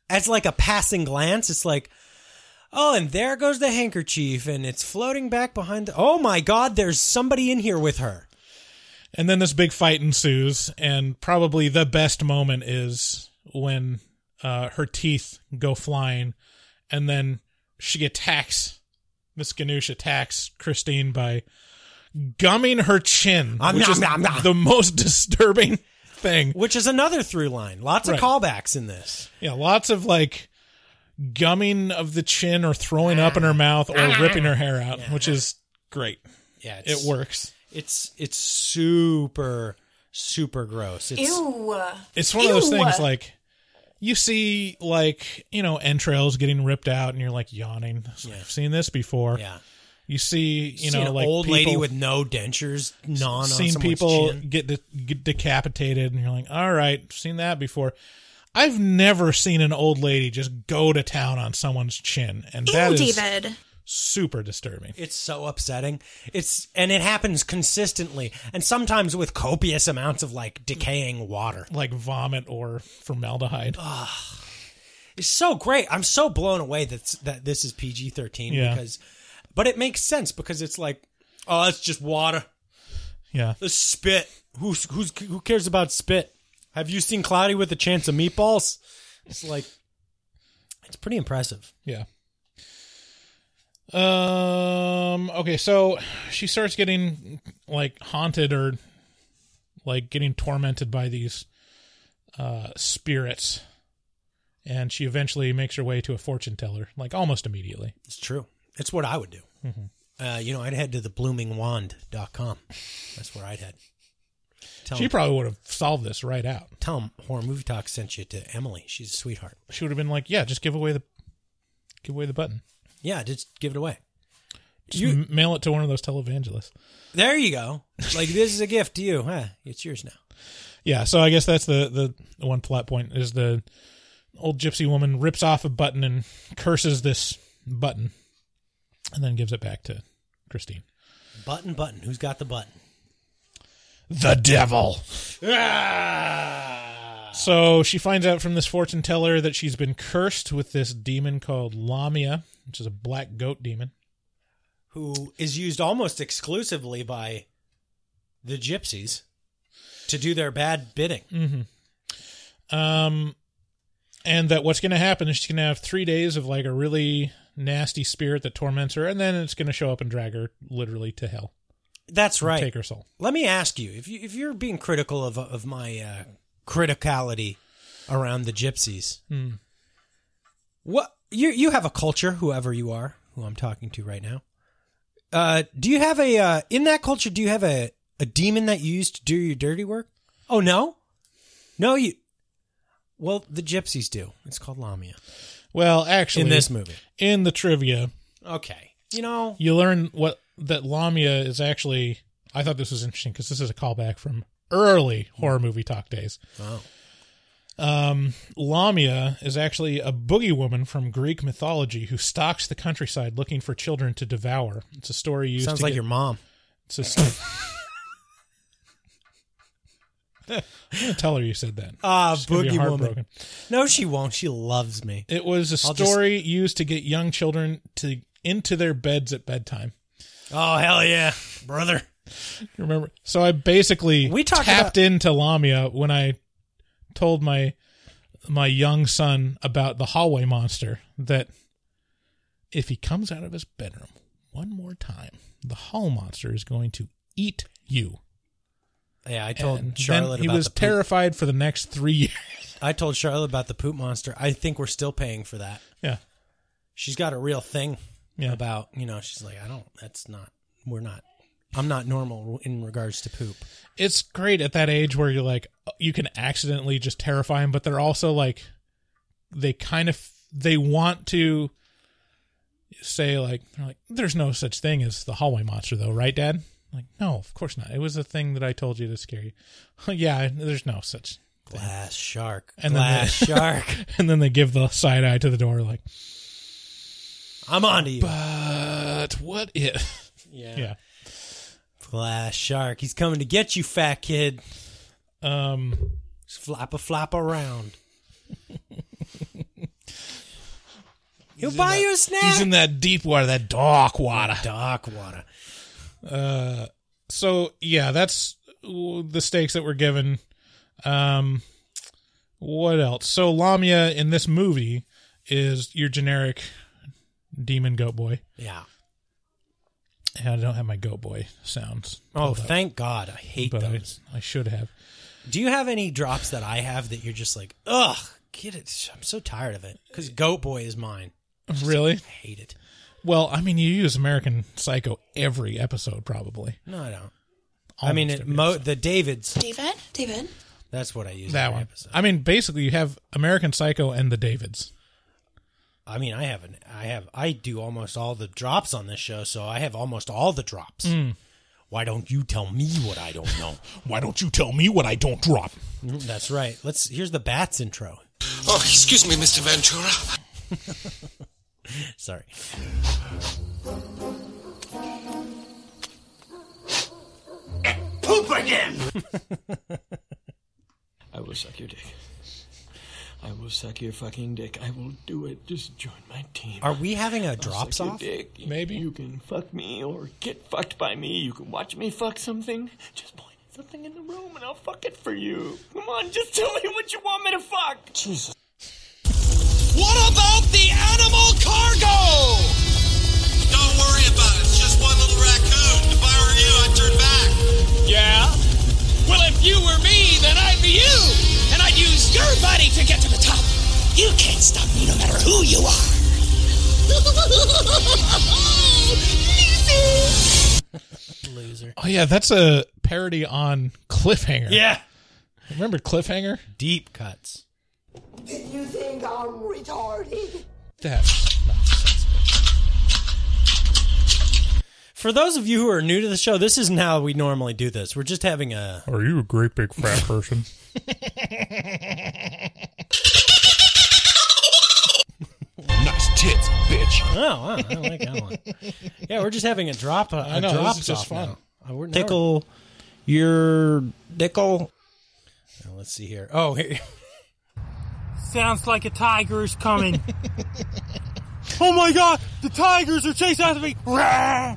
as like a passing glance it's like oh and there goes the handkerchief and it's floating back behind the oh my god there's somebody in here with her And then this big fight ensues. And probably the best moment is when uh, her teeth go flying and then she attacks, Miss Ganush attacks Christine by gumming her chin, Um, which nom, is nom, nom. the most disturbing thing. which is another through line lots of Right. callbacks in this Yeah, lots of like gumming of the chin or throwing up in her mouth or ripping her hair out, which is great. yeah It works. It's it's super super gross it's Ew. It's one of those Ew. things like you see like, you know, entrails getting ripped out and you're like yawning. It's like, I've seen this before. yeah You see, you See know, an like old lady with no dentures gnawing on seen someone's people chin. get, de- get decapitated and you're like, "All right, seen that before." I've never seen an old lady just go to town on someone's chin, and that is David. Super disturbing. It's so upsetting. It's and it happens consistently, and sometimes with copious amounts of like decaying water. Like vomit or formaldehyde. It's so great. I'm so blown away that that this is PG thirteen Yeah. because, but it makes sense because it's like, oh, it's just water. Yeah. The spit. Who's who's who cares about spit? Have you seen Cloudy with a Chance of Meatballs? It's like, it's pretty impressive. Yeah. Um. Okay, so she starts getting like haunted or like getting tormented by these uh spirits, and she eventually makes her way to a fortune teller, like almost immediately. It's true. It's what I would do. Uh, you know, I'd head to the bloomingwand.com. That's where I'd head. Tell She 'em- probably would have solved this right out. tell them Horror Movie Talk sent you to Emily. She's a sweetheart. She would have been like, "Yeah, just give away the give away the button. Yeah, just give it away. Just m- mail it to one of those televangelists." There you go. Like this is a gift to you. Huh? It's yours now. Yeah, so I guess that's the, the the one plot point is the old gypsy woman rips off a button and curses this button, and then gives it back to Christine. Button, button. Who's got the button? The devil. Ah! So she finds out from this fortune teller that she's been cursed with this demon called Lamia, which is a black goat demon. Who is used almost exclusively by the gypsies to do their bad bidding. Mm-hmm. Um, and that what's going to happen is she's going to have three days of like a really nasty spirit that torments her, and then it's going to show up and drag her literally to hell. That's right. Take her soul. Let me ask you if you if you're being critical of of my uh, criticality around the gypsies, Hmm. what you you have a culture, whoever you are, who I'm talking to right now. Uh, do you have a uh, in that culture? Do you have a a demon that you use to do your dirty work? Oh no, no you. Well, the gypsies do. It's called Lamia. Well, actually, In this movie. in the trivia, Okay, you know you learn what that Lamia is actually. I thought this was interesting because this is a callback from early horror movie talk days. Wow. Um, Lamia is actually a boogie woman from Greek mythology who stalks the countryside looking for children to devour. It's a story used. Sounds like get- your mom. It's a st- I'm gonna tell her you said that. Ah, She's gonna be boogie woman. No, she won't. She loves me. It was a I'll just- story used to get young children to into their beds at bedtime. Oh hell yeah, brother! Remember? So I basically We talked tapped about- into Lamia when I told my my young son about the hallway monster that if he comes out of his bedroom one more time, the hall monster is going to eat you. Yeah, I told And Charlotte he was terrified for the next three years. I told Charlotte about the poop monster. I think we're still paying for that. Yeah. She's got a real thing Yeah. about, you know, she's like, I don't, that's not, we're not, I'm not normal in regards to poop. It's great at that age where you're like you can accidentally just terrify them, but they're also like they kind of they want to say like they're like there's no such thing as the hallway monster though, right, Dad? Like no, of course not. It was a thing that I told you to scare you. yeah, there's no such thing. Glass shark. And Glass then they, shark. and then they give the side eye to the door like I'm on to you. but what if Yeah. yeah Glass shark. He's coming to get you, fat kid. um Just flap a flap around. He'll buy you a snack. he's in that deep water that dark water dark water. Uh, so yeah, that's the stakes that were given. Um, what else? So Lamia in this movie is your generic demon goat boy. Yeah. And I don't have my goat boy sounds. Oh, pulled up, thank God. I hate but I, those. I should have. Do you have any drops that I have that you're just like, ugh, get it? I'm so tired of it. Because Goat Boy is mine. Really? I hate it. Well, I mean, you use American Psycho every episode, probably. No, I don't. I mean, Almost it, mo- the Davids. David? David? That's what I use. that every one. episode. I mean, basically, you have American Psycho and the Davids. I mean, I have an, I have, I do almost all the drops on this show, so I have almost all the drops. Mm. Why don't you tell me what I don't know? Why don't you tell me what I don't drop? Mhm, That's right. Let's. Here's the bats intro. Oh, excuse me, Mr. Ventura. Sorry. Poop again! I will suck your dick. I will suck your fucking dick. I will do it. Just join my team. Are we having a I'll drops suck your off? Dick. Maybe. You can fuck me or get fucked by me. You can watch me fuck something. Just point at something in the room and I'll fuck it for you. Come on, just tell me what you want me to fuck. Jesus. What about the animal cargo? Don't worry about it. It's just one little raccoon. If I were you, I'd turn back. Yeah? Well, if you were me, then I'd be you, and I'd use Everybody to get to the top. You can't stop me no matter who you are. Loser. Oh yeah, that's a parody on Cliffhanger. Yeah. Remember Cliffhanger? Deep cuts. Did you think I'm retarded? That's nonsensical. For those of you who are new to the show, this isn't how we normally do this. We're just having a. Are you a great big fat person? Nice tits, bitch. Oh, wow, I like that one. Yeah, we're just having a drop. A, I know, drop this is just off fun. now. Uh, now Tickle your dickle. Now, let's see here. Oh, here. Sounds like a tiger is coming. oh my god, the tigers are chasing after me. Rah!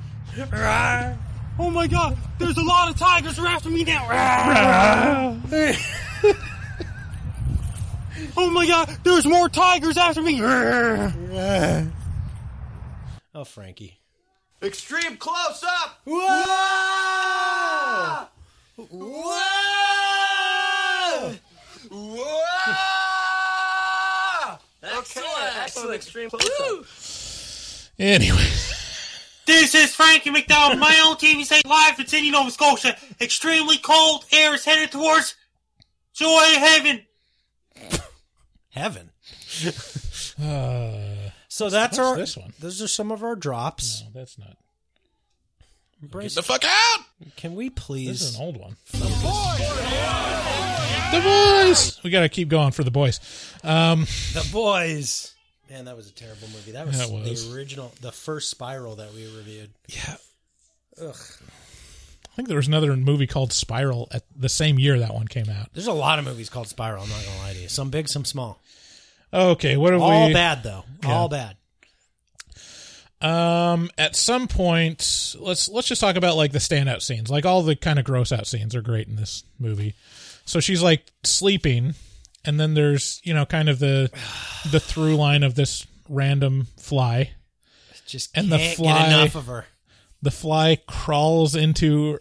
Rah! Oh my god, there's a lot of tigers are after me now. Rah! Oh my god, there's more tigers after me. Oh, Frankie. Extreme close up. Whoa! Whoa! Whoa! Excellent, excellent. Extreme close up. Anyway, This is Frankie McDowell, my own TV station live from Sydney, Nova Scotia. Extremely cold air is headed towards joy heaven. Heaven. uh, So that's our. this one? Those are some of our drops. No, that's not. Embrace- Get the fuck out! Can we please? This is an old one. The boys. The boys. We got to keep going for the boys. Um, The boys. Man, that was a terrible movie. That was, That was. the original, the first Spiral that we reviewed. yeah, Ugh. I think there was another movie called Spiral at the same year that one came out. There's a lot of movies called Spiral. I'm not gonna lie to you. Some big, some small. Okay, what have All we? bad though. Yeah. All bad. Um, at some point, let's let's just talk about like the standout scenes. Like all the kind of gross out scenes are great in this movie. So she's like sleeping, and then there's you know kind of the the through line of this random fly. Just And the fly- get enough of her. The fly crawls into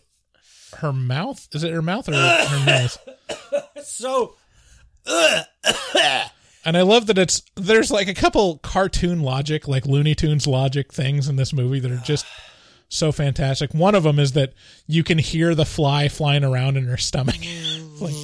her mouth. Is it her mouth or her nose? So. And I love that it's there's like a couple cartoon logic, like Looney Tunes logic things in this movie that are just so fantastic. One of them is that you can hear the fly flying around in her stomach, like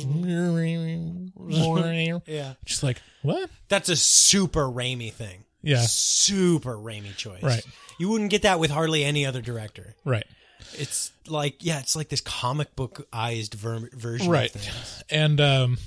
Yeah. just like what? That's a super Raimi thing. Yeah. Super Raimi choice. Right. You wouldn't get that with hardly any other director. Right, It's like, yeah, it's like this comic book eyed ver- version right, of things. and um,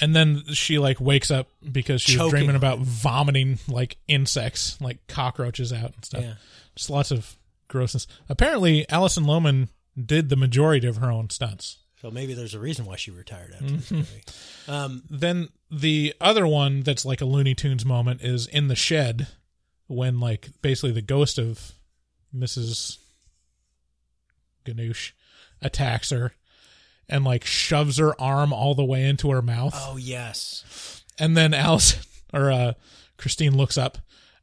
and then she like wakes up because she's Choking dreaming about vomiting like insects, like cockroaches out and stuff. Yeah. Just lots of grossness. Apparently, Alison Lohman did the majority of her own stunts. So maybe there's a reason why she retired after Mm-hmm. this movie. Um, Then the other one that's like a Looney Tunes moment is in the shed when like basically the ghost of Mrs. Ganush attacks her and like shoves her arm all the way into her mouth. oh, yes. And then Alice or uh Christine looks up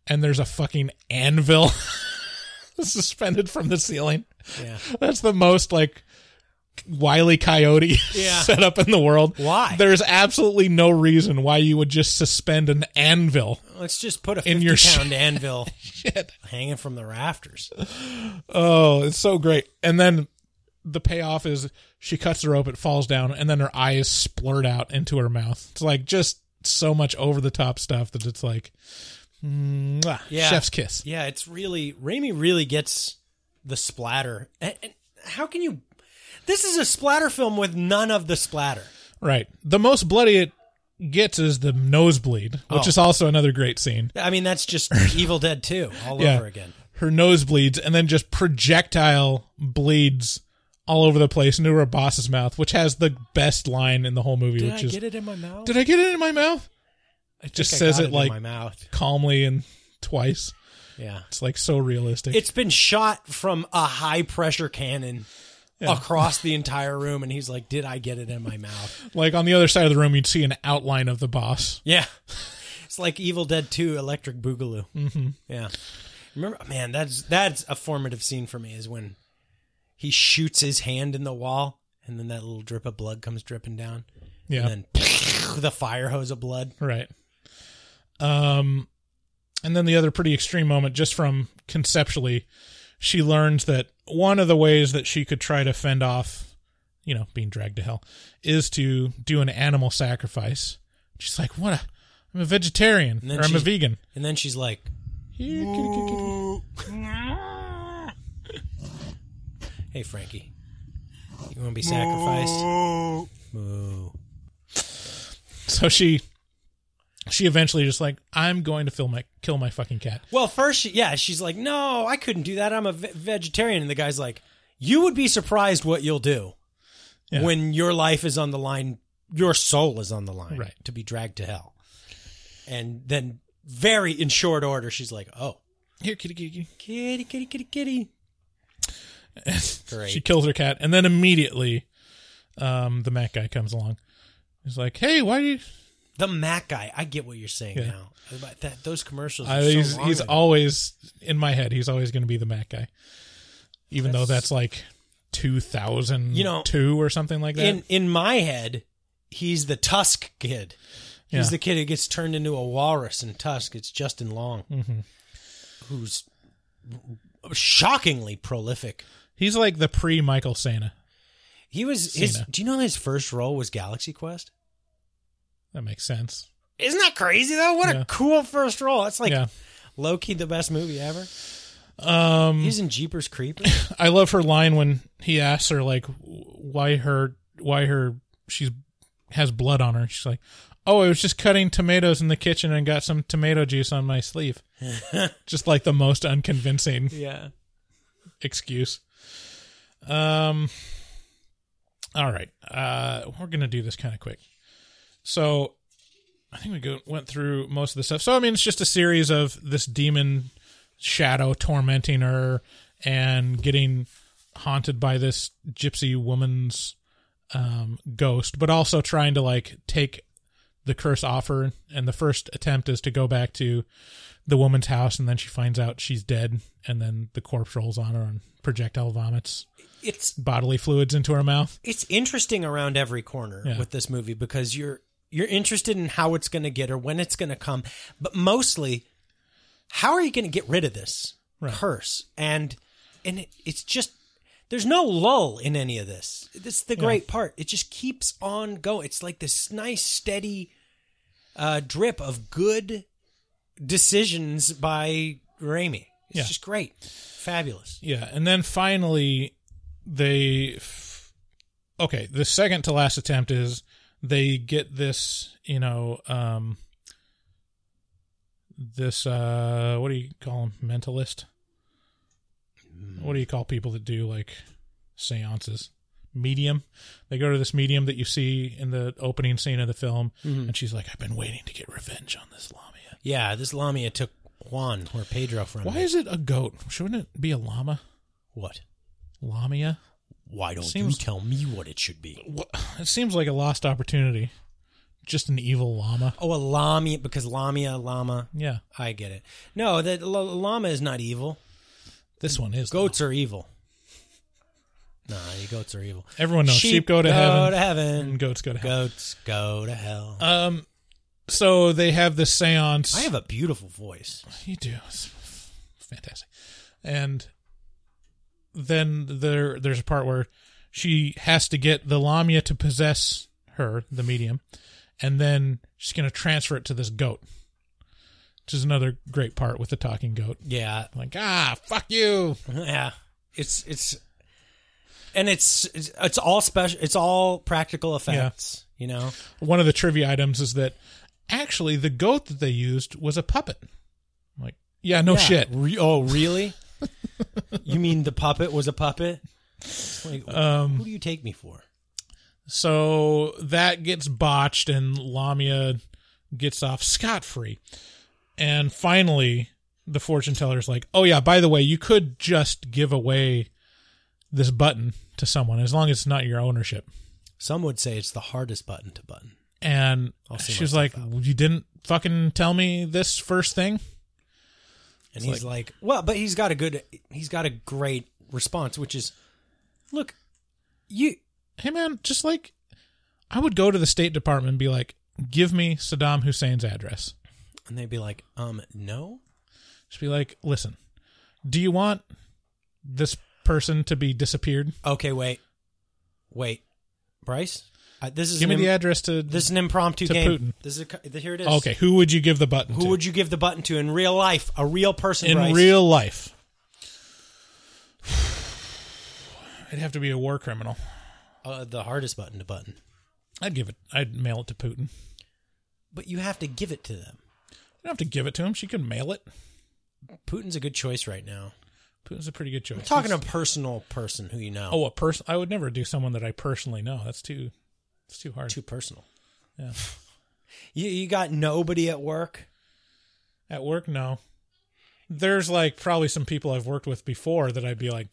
and there's a fucking anvil suspended from the ceiling. Yeah. That's the most like wily coyote Yeah. setup in the world. Why? There's absolutely no reason why you would just suspend an anvil. Let's just put a In your pound anvil Shit. hanging from the rafters. Oh, it's so great. And then the payoff is she cuts the rope, it falls down, and then her eyes splurt out into her mouth. It's like just so much over the top stuff that it's like mwah, Yeah. chef's kiss. Yeah, it's really Raimi really gets the splatter. And, and how can you? This is a splatter film with none of the splatter. Right. The most bloody it gets is the nosebleed, which Oh. is also another great scene. I mean, that's just Evil Dead 2 all Yeah. over again. Her nose bleeds and then just projectile bleeds all over the place into her boss's mouth, which has the best line in the whole movie, Did which I is get it in my mouth? Did I get it in my mouth? It just think I says got it, in like my mouth. calmly and twice. Yeah. It's like so realistic. It's been shot from a high pressure cannon Yeah. across the entire room, and he's like, "Did I get it in my mouth?" like on the other side of the room, you'd see an outline of the boss. Yeah, it's like Evil Dead Two: Electric Boogaloo. Mhm. Yeah, remember, man, that's that's a formative scene for me. Is when he shoots his hand in the wall, and then that little drip of blood comes dripping down. Yeah. and then the fire hose of blood. Right. Um, and then the other pretty extreme moment, just from conceptually, she learns that one of the ways that she could try to fend off, you know, being dragged to hell, is to do an animal sacrifice. She's like, "What? A, I'm a vegetarian, And then or I'm a vegan." And then she's like. "Hey, Frankie, you want to be sacrificed?" Moo. So she, she eventually just like, "I'm going to kill my kill my fucking cat." Well, first, she, yeah, she's like, "No, I couldn't do that. I'm a ve- vegetarian." And the guy's like, "You would be surprised what you'll do Yeah. when your life is on the line, your soul is on the line, Right. To be dragged to hell." And then, very in short order, she's like, "Oh, Here, kitty, kitty, kitty, kitty, kitty, kitty." kitty. Great. She kills her cat, and then immediately, um, the Mac guy comes along. He's like, "Hey, why do you?" The Mac guy, I get what you're saying Yeah. now. But that those commercials, are so he's long he's ago. always in my head. He's always going to be the Mac guy, even though that's like two thousand, You know, two or something like that. in in my head, he's the Tusk kid. He's Yeah. the kid who gets turned into a walrus in Tusk. It's Justin Long, Mhm. who's shockingly prolific. He's like the pre Michael Cera. He was his. Cera. Do you know his first role was Galaxy Quest? That makes sense. Isn't that crazy though? What Yeah. a cool first role. That's like Yeah. low key the best movie ever. Um, He's in Jeepers Creepers. I love her line when he asks her like why her why her she's has blood on her. She's like, "Oh, I was just cutting tomatoes in the kitchen and got some tomato juice on my sleeve." just like the most unconvincing yeah. excuse. Um. All right, uh, we're gonna do this kind of quick. So, I think we go, went through most of the stuff. So, I mean, it's just a series of this demon shadow tormenting her and getting haunted by this gypsy woman's um, ghost, but also trying to like take the curse off her. And the first attempt is to go back to the woman's house, and then she finds out she's dead, and then the corpse rolls on her and projectile vomits It's bodily fluids into her mouth. it's interesting around every corner Yeah. with this movie because you're you're interested in how it's going to get or when it's going to come, but mostly how are you going to get rid of this Right. curse? And and it, it's just there's no lull in any of this. This is the Yeah. great part. It just keeps on going. It's like this nice steady uh, drip of good decisions by Raimi. It's Yeah. just great, fabulous. Yeah, and then finally they f- okay, the second to last attempt is they get this, you know, um this uh what do you call them? Mentalist? What do you call people that do like seances? Medium. They go to this medium that you see in the opening scene of the film Mhm. and she's like, I've been waiting to get revenge on this Lamia. Yeah, this Lamia took Juan or Pedro from Why is it a goat? Shouldn't it be a llama? What? Lamia? Why don't Seems- you tell me what it should be? It seems like a lost opportunity. Just an evil llama. Oh, a lamia because lamia, llama. Yeah. I get it. No, the llama is not evil. This one is. Goats are evil. No, the goats are evil. Everyone knows sheep, go to heaven. to heaven. And goats go to hell. Goats go to hell. Um, so they have this seance. I have a beautiful voice. You do. It's fantastic. And then there, there's a part where she has to get the Lamia to possess her, the medium, and then she's going to transfer it to this goat, which is another great part with the talking goat. Yeah, Like, ah, fuck you. yeah. It's it's and it's it's, it's all special. It's all practical effects. You know. One of the trivia items is that actually the goat that they used was a puppet. I'm like, yeah, no Yeah. shit. Re- oh, really? You mean the puppet was a puppet? Like, Um, who do you take me for? So that gets botched, and Lamia gets off scot free. And finally, the fortune teller's like, "Oh yeah, by the way, you could just give away this button to someone as long as it's not your ownership." Some would say it's the hardest button to button. And I'll see she was like, "You didn't fucking tell me this first thing." And It's he's like, well, but he's got a good, he's got a great response, which is, look, you, hey man, just like I would go to the State Department and be like, "Give me Saddam Hussein's address." and they'd be like, um, no, Just be like, "Listen, do you want this person to be disappeared. Okay, wait, wait, Bryce. Uh, this is Give me an the address to This is an impromptu to game. Putin. This is a, here it is. Okay, who would you give the button Who to? would you give the button to in real life? A real person. in Bryce. real life? It'd have to be a war criminal. Uh, the hardest button to button. I'd give it. I'd mail it to Putin. But you have to give it to them. You don't have to give it to him. She can mail it. Putin's a good choice right now. Putin's a pretty good choice. I'm talking He's- a personal person who you know. Oh, a person. I would never do someone that I personally know. That's too. It's too hard. too personal. Yeah. You you got nobody at work. At work, no. There's like probably some people I've worked with before that I'd be like,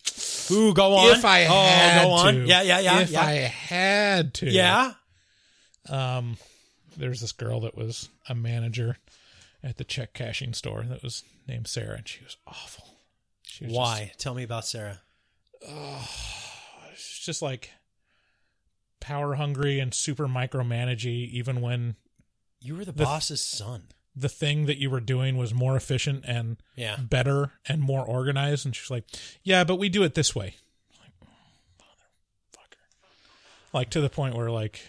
Ooh, go on. if I oh, had go on. to, Yeah, yeah, yeah. if yeah. I had to, yeah. Um, there's this girl that was a manager at the check cashing store that was named Sarah, and she was awful. She was Why? Tell me about Sarah. Just, she's just like power hungry and super micromanagey, even when You were the, The- boss's son. the thing that you were doing was more efficient and Yeah. better and more organized. And she's like, "Yeah, but we do it this way." Like, motherfucker. Like to the point where like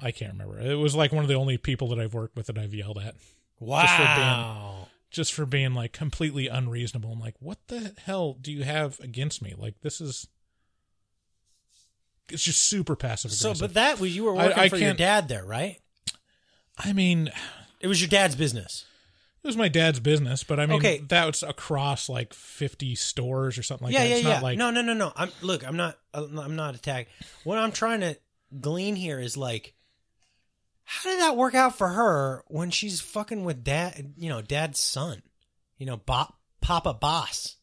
I can't remember. It was like one of the only people that I've worked with that I've yelled at. Just for being, Wow. just for being like completely unreasonable. I'm like, what the hell do you have against me? Like this is it's just super passive So, but that was you were working I for your dad there, right? I mean, It was your dad's business. It was my dad's business, but I mean, Okay. that was across like 50 stores or something like yeah, that. yeah, it's yeah. not like, no, no, no, no. I'm look. I'm not. I'm not attacked. What I'm trying to glean here is like, how did that work out for her when she's fucking with dad? You know, dad's son. You know, Bo- Papa Boss.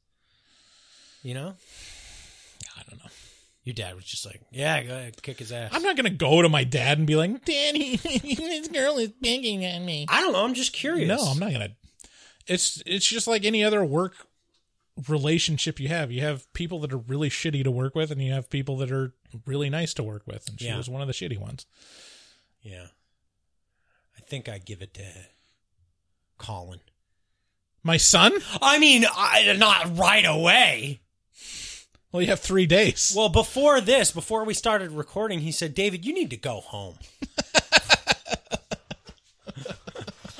You know. I don't know. Your dad was just like, yeah, go ahead, kick his ass. I'm not going to go to my dad and be like, Daddy, this girl is banging on me. I don't know. I'm just curious. No, I'm not going to. It's it's just like any other work relationship you have. You have people that are really shitty to work with, and you have people that are really nice to work with. And she Yeah. was one of the shitty ones. Yeah. I think I give it to Colin. My son? I mean, I, not right away. Well, you have three days. Well, before this, before we started recording, he said, David, you need to go home.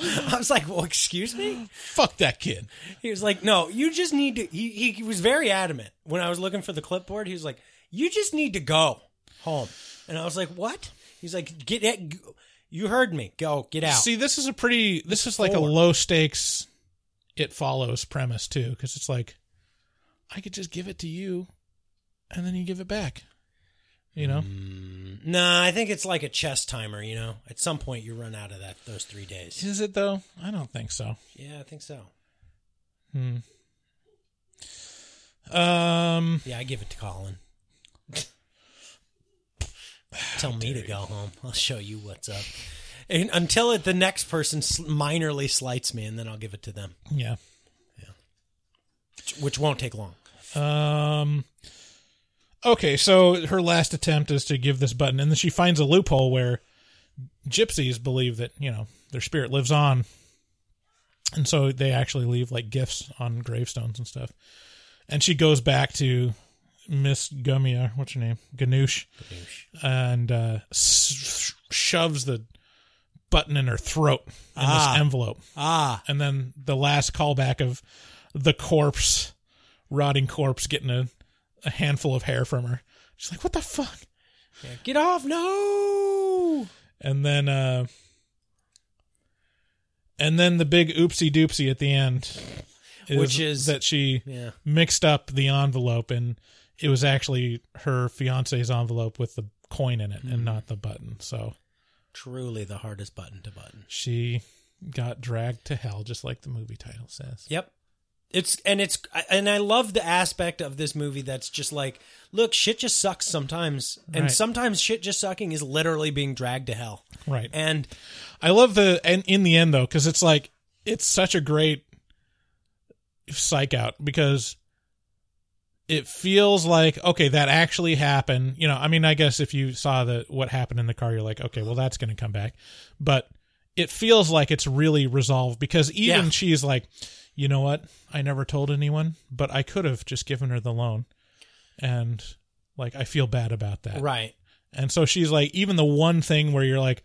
I was like, well, excuse me? Fuck that kid. He was like, no, you just need to. He, he, he was very adamant. When I was looking for the clipboard, he was like, you just need to go home. And I was like, what? He's like, get it. You heard me. Go, get out. See, this is a pretty. This is like a low stakes. It follows premise too, because it's like, I could just give it to you, and then you give it back. You know. Nah, I think it's like a chess timer, you know? At some point, you run out of that those three days. Is it though? I don't think so. Yeah, I think so. Hmm. Um. Yeah, I give it to Colin. Tell me to go home. I'll show you what's up. And until it, the next person minorly slights me, and then I'll give it to them, Yeah, Yeah. which won't take long. Um. Okay, so her last attempt is to give this button, and then she finds a loophole where gypsies believe that you know their spirit lives on, and so they actually leave like gifts on gravestones and stuff. And she goes back to Miss Gumia, what's her name, Ganush, and uh, s- shoves the button in her throat in Ah. this envelope. Ah. And then the last callback of the corpse, rotting corpse, getting a, a handful of hair from her. She's like, "What the fuck?" Yeah, get off! No. And then, uh, and then the big oopsie doopsie at the end, Which is- that she Yeah. mixed up the envelope, and it was actually her fiance's envelope with the coin in it, Hmm. and not the button. So Truly the hardest button to button. she got dragged to hell, just like the movie title says. Yep. It's and it's and I love the aspect of this movie that's just like, look, shit just sucks sometimes, and Right. sometimes shit just sucking is literally being dragged to hell. Right. And I love the and in the end though because it's like it's such a great psych out because it feels like okay that actually happened. You know, I mean, I guess if you saw the what happened in the car, you're like, okay, well that's going to come back, but it feels like it's really resolved because even Yeah. she's like, you know what? I never told anyone, but I could have just given her the loan. And like, I feel bad about that. Right. And so she's like, even the one thing where you're like,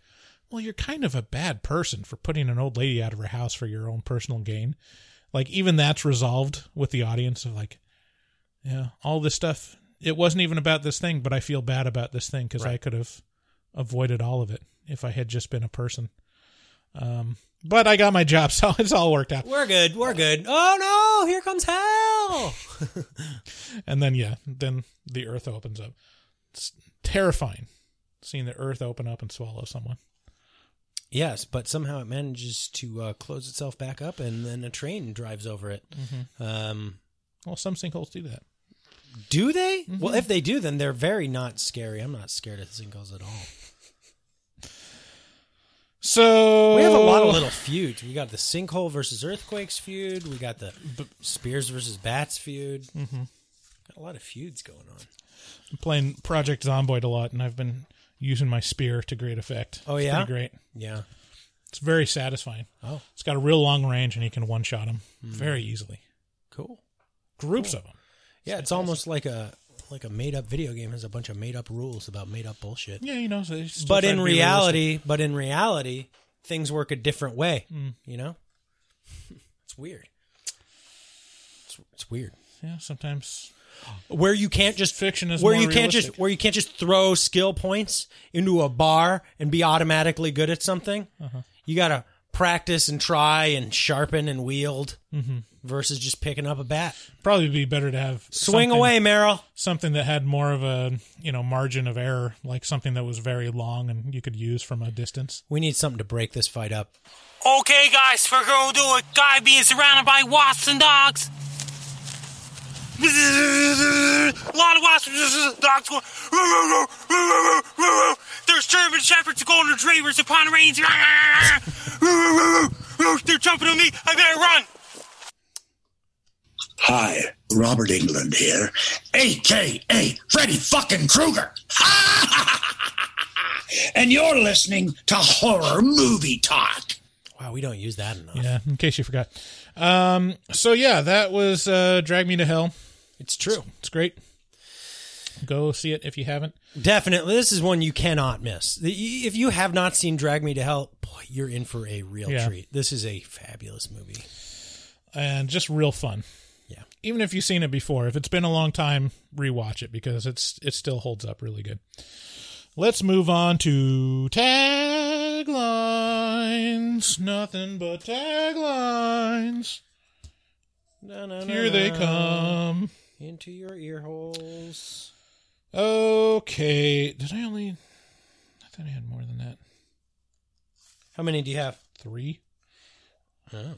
well, you're kind of a bad person for putting an old lady out of her house for your own personal gain. Like, even that's resolved with the audience of like, yeah, all this stuff. It wasn't even about this thing, but I feel bad about this thing because I could have avoided all of it if I had just been a person. Um, but I got my job, so it's all worked out. We're good. We're good. Oh no! Here comes hell. And then, yeah, then the earth opens up. It's terrifying seeing the earth open up and swallow someone. yes, but somehow it manages to uh, close itself back up, and then a train drives over it. Mhm. Um, Well, some sinkholes do that. do they? Mm-hmm. Well, if they do, then they're very not scary. I'm not scared of sinkholes at all. So We have a lot of little feuds. We got the sinkhole versus earthquakes feud. We got the spears versus bats feud. Mhm. Got a lot of feuds going on. I'm playing Project Zomboid a lot, and I've been using my spear to great effect. Oh, It's yeah? pretty great. Yeah. It's very satisfying. Oh. It's got a real long range, and you can one shot them Hmm. very easily. Cool. Groups Cool. of them. Yeah, it's almost like a like a made up video game has a bunch of made up rules about made up bullshit. Yeah, you know. So but in reality, but in reality, things work a different way. Mm. You know, it's weird. It's, it's weird. Yeah, sometimes where you can't just fiction is where you can't just where you can't just throw skill points into a bar and be automatically good at something. Uh-huh. You got to practice and try and sharpen and wield Mhm. Versus just picking up a bat. Probably be better to have Swing away, Meryl. Something that had more of a you know margin of error, like something that was very long and you could use from a distance. We need something to break this fight up. Okay, guys, we're gonna do a guy being surrounded by wasps and dogs. A lot of wasps and dogs going. There's German shepherds and golden retrievers upon Pomeranians. They're jumping on me. I better run. Hi, Robert Englund here, aka Freddy fucking Krueger. and you're listening to Horror Movie Talk. Wow, we don't use that enough. Yeah, in case you forgot. Um, so yeah, that was uh, Drag Me to Hell. It's true. It's, it's great. Go see it if you haven't. Definitely, this is one you cannot miss. If you have not seen Drag Me to Hell, boy, you're in for a real Yeah. treat. This is a fabulous movie. and just real fun. Even if you've seen it before, if it's been a long time, rewatch it because it's it still holds up really good. Let's move on to taglines. Nothing but taglines. Here they come. into your ear holes. Okay. Did I only? I thought I had more than that. How many do you have? Three. Oh.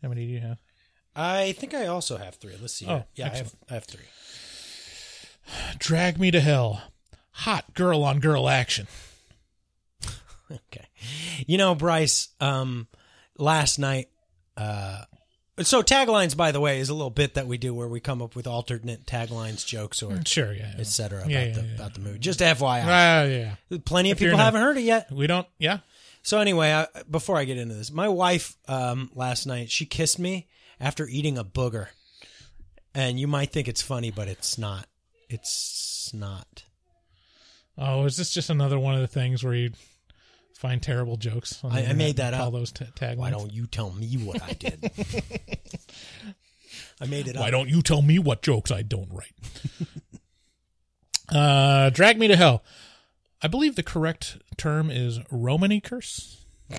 How many do you have? I think I also have three. Let's see. Oh, yeah, I have. I have three. Drag me to hell. Hot girl on girl action. Okay. You know, Bryce, um, last night, uh, so taglines, by the way, is a little bit that we do where we come up with alternate taglines, jokes, or Sure, yeah, yeah. et cetera about, Yeah, yeah, the, about the movie. Just FYI. Ah, yeah. Plenty of If you're people haven't heard it yet. We don't. Yeah. So anyway, I, before I get into this, my wife um, last night she kissed me after eating a booger, and you might think it's funny, but it's not. It's not. Oh, is this just another one of the things where you find terrible jokes? on I, I made that up. those t- taglines. Why don't you tell me what I did? I made it up. Why don't you tell me what jokes I don't write? uh, drag me to hell. I believe the correct term is Romany curse.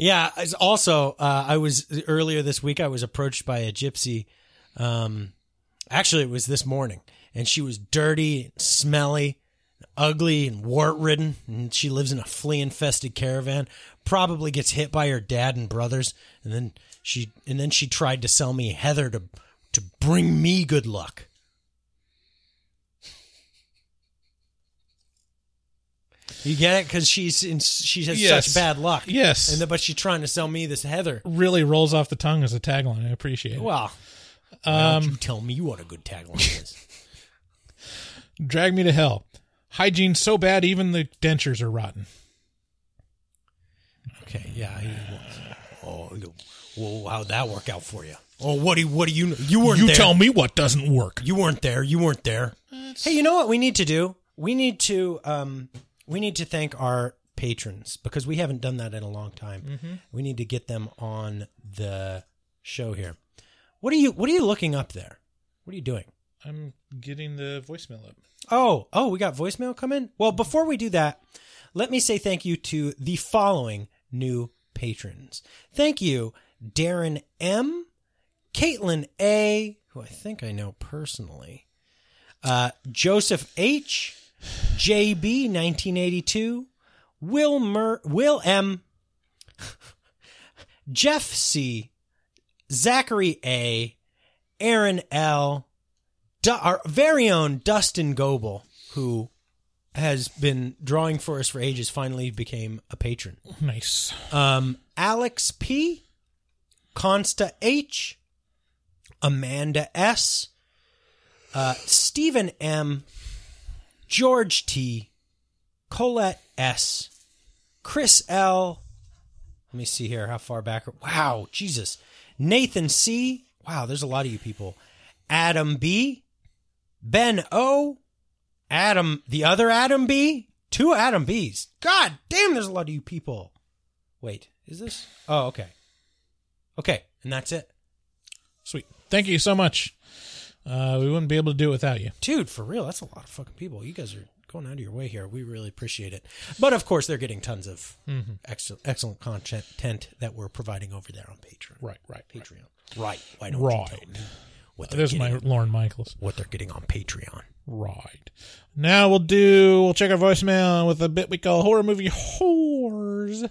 Yeah. Also, uh, I was earlier this week. I was approached by a gypsy. Um, actually, it was this morning, and she was dirty, smelly, ugly, and wart ridden. And she lives in a flea infested caravan. Probably gets hit by her dad and brothers, and then she and then she tried to sell me Heather to to bring me good luck. You get it because she's in, she has Yes. such bad luck. Yes. and then, but she's trying to sell me this Heather. Really rolls off the tongue as a tagline. I appreciate it. Well, why don't Um, you tell me what a good tagline is? Drag me to hell. Hygiene so bad even the dentures are rotten. Okay, yeah. he- Oh, you- well, how'd that work out for you? Oh, what do you, what do you you weren't You there. tell me what doesn't work. You weren't there. You weren't there. Hey, you know what we need to do? We need to um we need to thank our patrons because we haven't done that in a long time. Mhm. We need to get them on the show here. What are you what are you looking up there? What are you doing? I'm getting the voicemail up. Oh, oh, we got voicemail coming? Well, before we do that, let me say thank you to the following new patrons. Thank you, Darren M, Caitlin A, who I think I know personally, uh, Joseph H, JB 1982, Will Mer- Will M, Jeff C, Zachary A, Aaron L, Du- our very own Dustin Goebel, who has been drawing for us for ages, finally became a patron. Nice. Um, Alex P, Consta H, Amanda S, uh, Stephen M, George T, Colette S, Chris L. Let me see here how far back. Wow, Jesus. Nathan C. Wow, there's a lot of you people. Adam B. Ben O. Adam, the other Adam B. Two Adam B's. God damn, there's a lot of you people. Wait, is this? Oh, okay. Okay, and that's it. Sweet. Thank you so much. Uh, we wouldn't be able to do it without you. Dude, for real, that's a lot of fucking people. You guys are going out of your way here. We really appreciate it. But of course, they're getting tons of Mhm. excellent, excellent content that we're providing over there on Patreon. Right, right. Patreon. Right. Why don't right. you tell me what they're There's my Lorne Michaels. what they're getting on Patreon? Right. Now we'll do, we'll check our voicemail with a bit we call horror movie whores.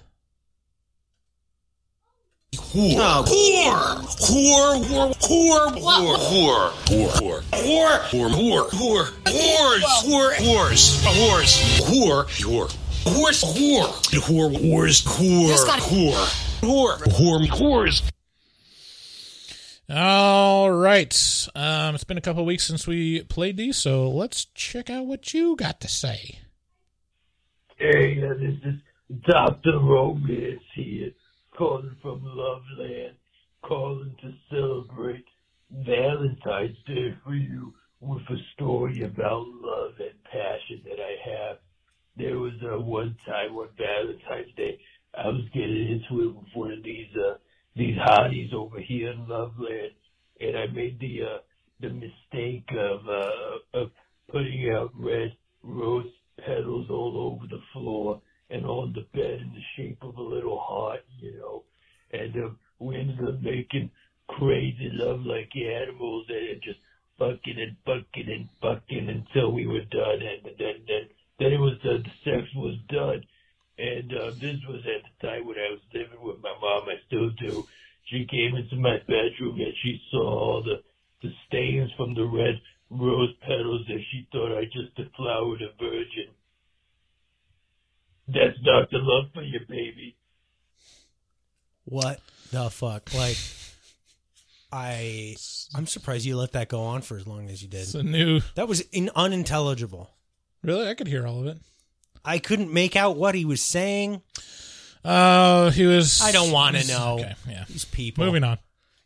Whore. Whore. Whore. Whore. Whore. Whore. Whore. Whore. Whore. Whore. Whore. Whore. Whores. Whore. Whores. A horse. Whore. Whore. Horse. Whore. Whore. Whores. Whore. Whore. Whore. Whore. Whores. All right. Um, it's been a couple weeks since we played these, so let's check out what you got to say. Hey, uh, this is Dr. Romance here, calling from Loveland, calling to celebrate Valentine's Day for you with a story about love and passion that I have. There was a one time on Valentine's Day, I was getting into it with one of these uh, these hotties over here in Loveland, and I made the uh, the mistake of uh, of putting out red rose petals all over the floor and on the bed in the shape of a little heart, you know. And um, we ended up making crazy love like animals and just fucking and fucking and fucking until we were done. And then then then it was uh, the sex was done. And uh, this was at the time when I was living with my mom. I still do. She came into my bedroom and she saw all the the stains from the red rose petals and she thought I just deflowered a virgin. That's Dr. Love for you, baby. What the fuck? Like, I I'm surprised you let that go on for as long as you did. It's a new. That was in, unintelligible. Really? I could hear all of it. I couldn't make out what he was saying. Uh, he was. I don't want to know. Okay, yeah. These people. Moving on.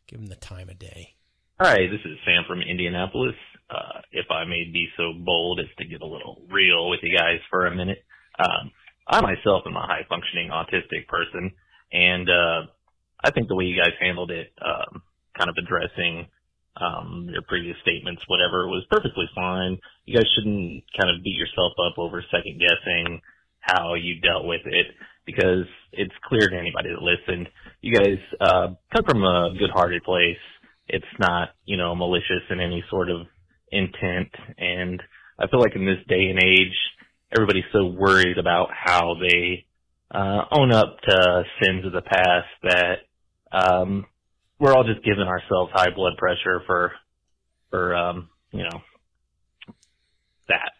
Give him the time of day. Hi, this is Sam from Indianapolis. Uh, if I may be so bold as to get a little real with you guys for a minute. Um, I myself am a high functioning autistic person and, uh, I think the way you guys handled it, um, kind of addressing, um, your previous statements, whatever, was perfectly fine. You guys shouldn't kind of beat yourself up over second guessing how you dealt with it because it's clear to anybody that listened. You guys, uh, come from a good hearted place. It's not, you know, malicious in any sort of intent. And I feel like in this day and age, everybody's so worried about how they, uh, own up to sins of the past that, um, we're all just giving ourselves high blood pressure for, for, um, you know, that.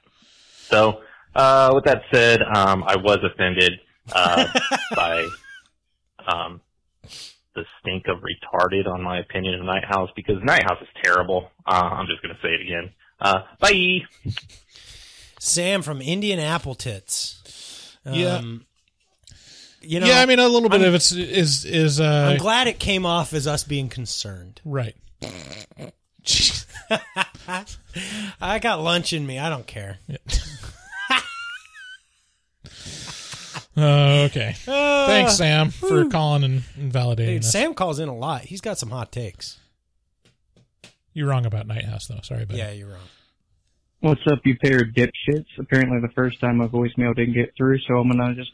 So, uh, with that said, um, I was offended, uh, by, um, the stink of retarded on my opinion of Night House because Night House is terrible. Uh, I'm just going to say it again. Uh, bye. Sam from Indian Apple Tits. Yeah. Um, you know. yeah, I mean a little bit I'm- of it's is is uh I'm glad it came off as us being concerned. right. I got lunch in me. I don't care. Uh, okay. Uh, Thanks, Sam, for whew. calling and, and validating. Dude, us. Sam calls in a lot. He's got some hot takes. You're wrong about Night House, though. Sorry, but Yeah, you're wrong. What's up, you pair of dipshits? Apparently, the first time my voicemail didn't get through, so I'm gonna just.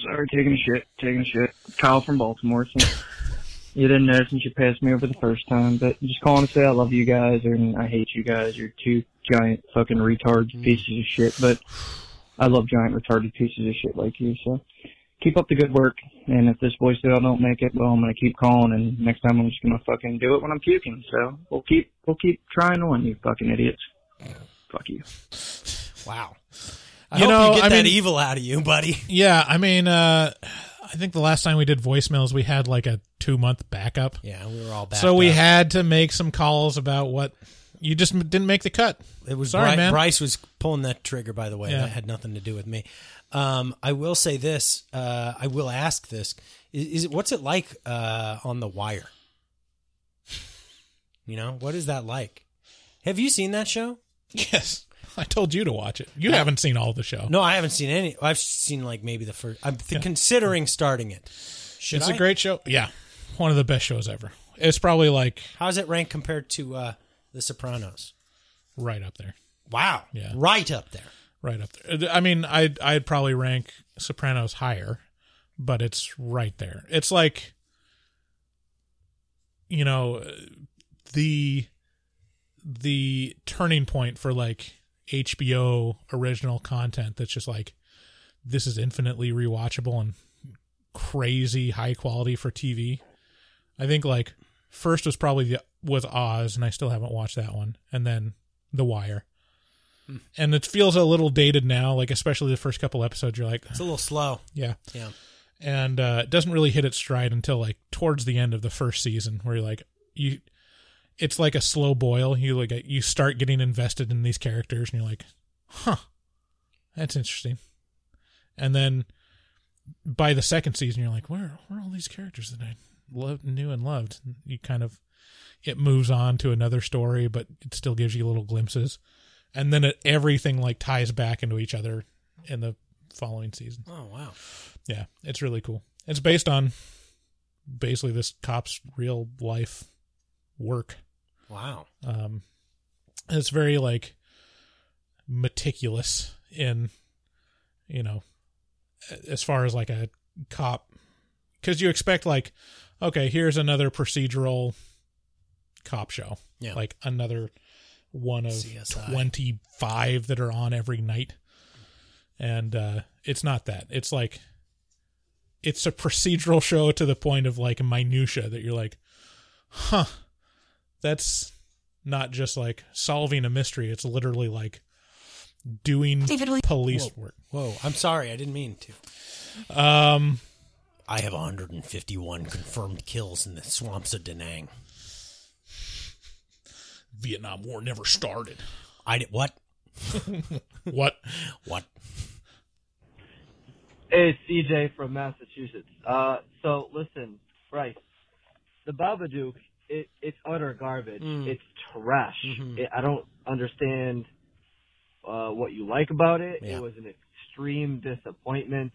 Sorry, taking a shit, taking a shit. Kyle from Baltimore. Since you didn't know since you passed me over the first time, but just calling to say I love you guys and I hate you guys. You're two giant fucking retards, pieces of shit. But I love giant retarded pieces of shit like you. So keep up the good work. And if this voicemail don't make it, well, I'm gonna keep calling, and next time I'm just gonna fucking do it when I'm puking. So we'll keep we'll keep trying on, you fucking idiots. Fuck you. Wow. I You hope know, you get I that mean- evil out of you, buddy. Yeah, I mean, uh, I think the last time we did voicemails, we had like a two month backup. Yeah, we were all back. So we up. had to make some calls about what you just didn't make the cut. It was sorry, Bri- man. Bryce was pulling that trigger. By the way, Yeah. that had nothing to do with me. Um, I will say this. Uh, I will ask this: is, is it what's it like uh, on the Wire? You know, what is that like? Have you seen that show? Yes, I told you to watch it. You Yeah. haven't seen all the show. No, I haven't seen any. I've seen like maybe the first. I'm th- considering starting it. Should it's I? a great show. Yeah, one of the best shows ever. It's probably like How's it rank compared to uh, The Sopranos? right up there. Wow. Yeah. Right up there. Right up there. I mean, I'd I'd probably rank Sopranos higher, but it's right there. It's like, you know, the the turning point for like HBO original content that's just like this is infinitely rewatchable and crazy high quality for TV. I think like first was probably the was Oz, and I still haven't watched that one, and then The Wire. And it feels a little dated now, like especially the first couple episodes. You're like, It's a little slow. yeah, Yeah. and uh, it doesn't really hit its stride until like towards the end of the first season, where you're like, you, it's like a slow boil. You like you start getting invested in these characters, and you're like, huh, that's interesting. And then by the second season, you're like, where where are all these characters that I loved, knew, and loved? And you kind of it moves on to another story, but it still gives you little glimpses, and then it, everything like ties back into each other in the following season. Oh wow. Yeah, it's really cool. It's based on basically this cop's real life work. Wow. Um, it's very like meticulous in, you know, as far as like a cop, because you expect like, okay, here's another procedural cop show, Yeah. like another one of CSI. twenty five that are on every night, and uh, it's not that. It's like it's a procedural show to the point of like minutia that you're like, huh, that's not just like solving a mystery. It's literally like doing police Whoa. work. Whoa. I'm sorry. I didn't mean to. Um, I have 151 confirmed kills in the swamps of Da Nang. Vietnam War never started. I did what? what? What? Hey, it's CJ from Massachusetts. Uh, so listen, Bryce, the Babadook, it, it's utter garbage. Mm. It's trash. Mhm. It, I don't understand uh, what you like about it. Yeah. It was an extreme disappointment,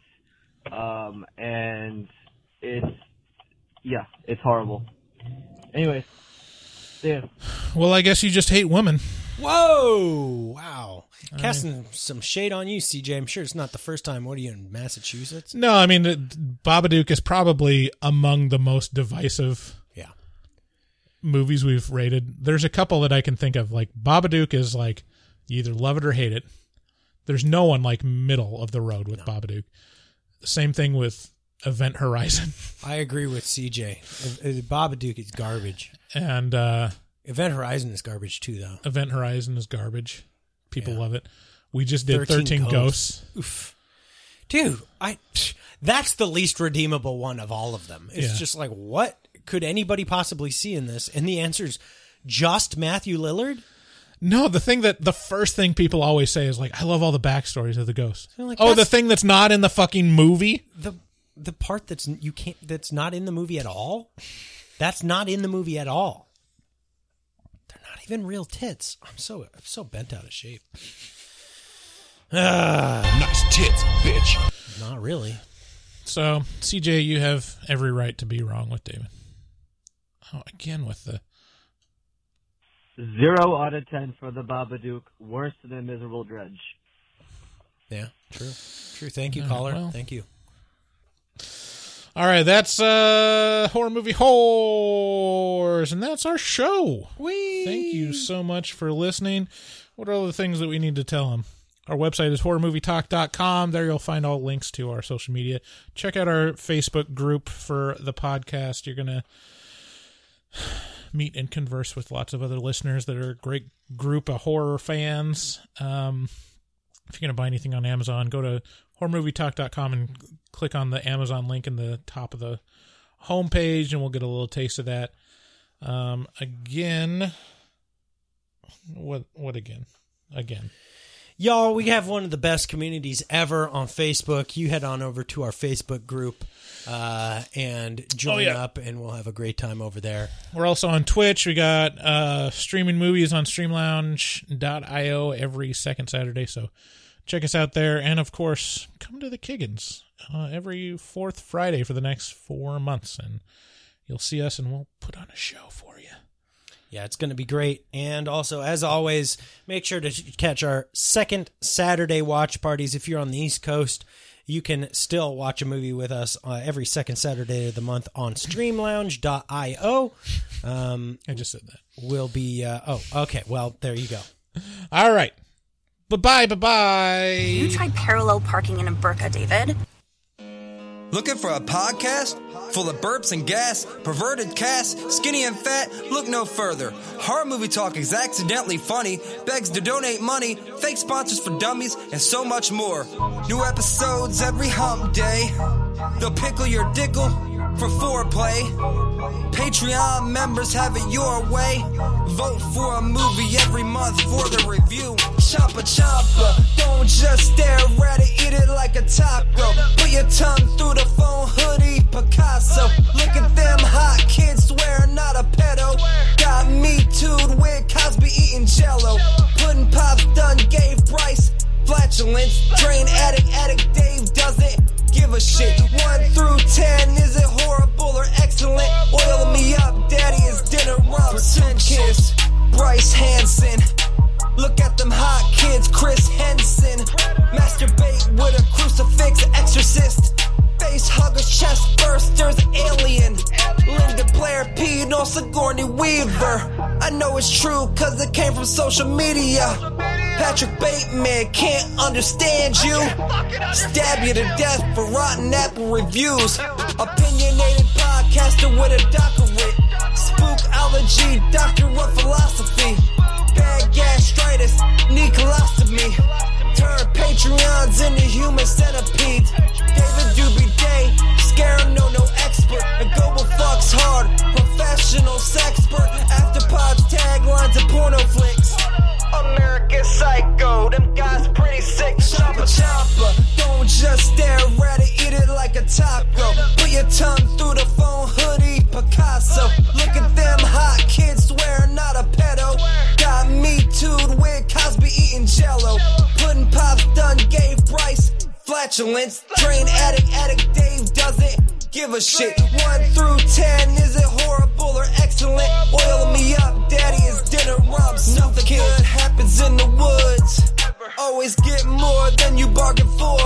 um, and it's yeah, it's horrible. Anyways, see ya. Well, I guess you just hate women. Whoa! Wow. Casting some shade on you, CJ. I'm sure it's not the first time. What are you in Massachusetts? No, I mean, it- Babadook is probably among the most divisive Yeah. movies we've rated. There's a couple that I can think of. Like Babadook is like you either love it or hate it. There's no one like middle of the road with Babadook. Same thing with Event Horizon. I agree with CJ. Babadook is garbage. And uh Event Horizon is garbage too, though. Event Horizon is garbage. People Yeah. love it. We just did 13, Ghosts. Oof. Dude, I that's the least redeemable one of all of them. It's Yeah. just like what could anybody possibly see in this? And the answer is just Matthew Lillard? No, the thing that the first thing people always say is like, "I love all the backstories of the ghosts." Like, oh, the thing that's not in the fucking movie. the the part that's you can't that's not in the movie at all. That's not in the movie at all. They're not even real tits. I'm so I'm so bent out of shape. Ah, nice tits, bitch. Not really. So, CJ, you have every right to be wrong with David. Oh, again with the Zero out of ten for the Babadook. Worse than a miserable dredge. Yeah, true. True. Thank you, All right, caller. well. Thank you. All right, that's uh horror movie whores, and that's our show. We thank you so much for listening. What are all the things that we need to tell them? Our website is horrormovietalk.com. There you'll find all links to our social media. Check out our Facebook group for the podcast. You're gonna meet and converse with lots of other listeners that are a great group of horror fans. Um, if you're going to buy anything on Amazon, go to horrormovietalk.com and click on the Amazon link in the top of the homepage, and we'll get a little taste of that. Um, again, what? What again? Again. Y'all, we have one of the best communities ever on Facebook. You head on over to our Facebook group uh, and join Oh, yeah. up, and we'll have a great time over there. We're also on Twitch. We got uh, streaming movies on streamlounge.io every second Saturday. So check us out there. And of course, come to the Kiggins uh, every fourth Friday for the next four months. And you'll see us and we'll put on a show for you. Yeah, it's going to be great. And also, as always, make sure to catch our second Saturday watch parties. If you're on the East Coast, you can still watch a movie with us uh, every second Saturday of the month on streamlounge.io. Um, I just said that. We'll be, uh, oh, okay. Well, there you go. All right. Bye bye. Bye bye. You tried parallel parking in a burqa, David. Looking for a podcast full of burps and gas, perverted cast, skinny and fat? Look no further. Horror movie talk is accidentally funny, begs to donate money, fake sponsors for dummies, and so much more. New episodes every hump day. They'll pickle your dickle for foreplay. Patreon members have it your way. Vote for a movie every month for the review. Choppa choppa, don't just stare at it, eat it like a taco. Put your tongue through the phone hoodie, Picasso. Look at them hot kids, swear not a pedo. Got me tooed with Cosby eating jello. Pudding pops done gave Bryce flatulence. Drain addict, addict Dave doesn't give a shit. One through ten, is it horrible or excellent? Oil me up, daddy is dinner rum. Sun kiss, Bryce Hanson. Look at them hot kids, Chris Henson. Masturbate with a crucifix, exorcist. Face huggers, chest bursters, alien. Linda Blair peed on Sigourney Weaver. I know it's true, cause it came from social media. Patrick Bateman can't understand you. Stab you to death for rotten apple reviews. Opinionated podcaster with a doctorate. Spookology, doctor of philosophy. Bad gastritis, need colostomy. Turn Patreons into human centipedes. David Doobie Day, scare him, no, no expert. And global fucks hard, professional sexpert. Afterpods, taglines, and porno flicks. Psycho, them guys pretty sick. Chopper chopper. don't just stare at it, eat it like a taco. Put your tongue through the phone hoodie, Picasso. Look at them hot kids, swear not a pedo. Got me tooed with Cosby eating jello. Pudding pops done gave Bryce flatulence. Drain addict, addict Dave doesn't give a shit. One through ten, is it horrible or excellent? Oil me up, daddy is dinner rum. Nothing good happens in the woods. Always get more than you bargained for.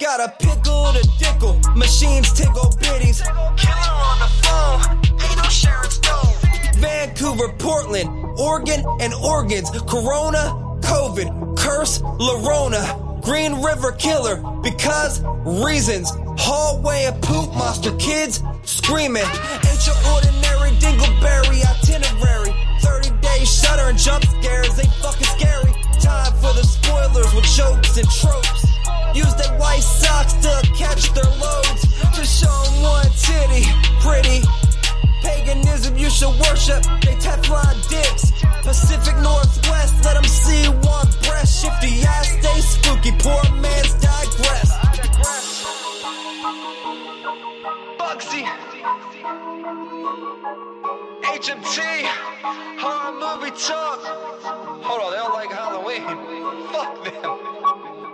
Got a pickle to dickle, machines tickle biddies. Killer on the phone, ain't no Sharon Stone. Vancouver, Portland, Oregon, and organs. Corona, COVID, curse, Lorona. Green River Killer, because reasons. Hallway of poop monster kids screaming. Ain't your ordinary dingleberry itinerary. Shudder and jump scares—they fucking scary. Time for the spoilers with jokes and tropes. Use their white socks to catch their loads. Just show them one titty, pretty. Paganism you should worship, they Teflon dicks. Pacific Northwest, let them see one breast. Shifty eyes stay spooky, poor man's digress. Bugsy. HMT, horror movie talk. Hold on, they don't like Halloween. Fuck them.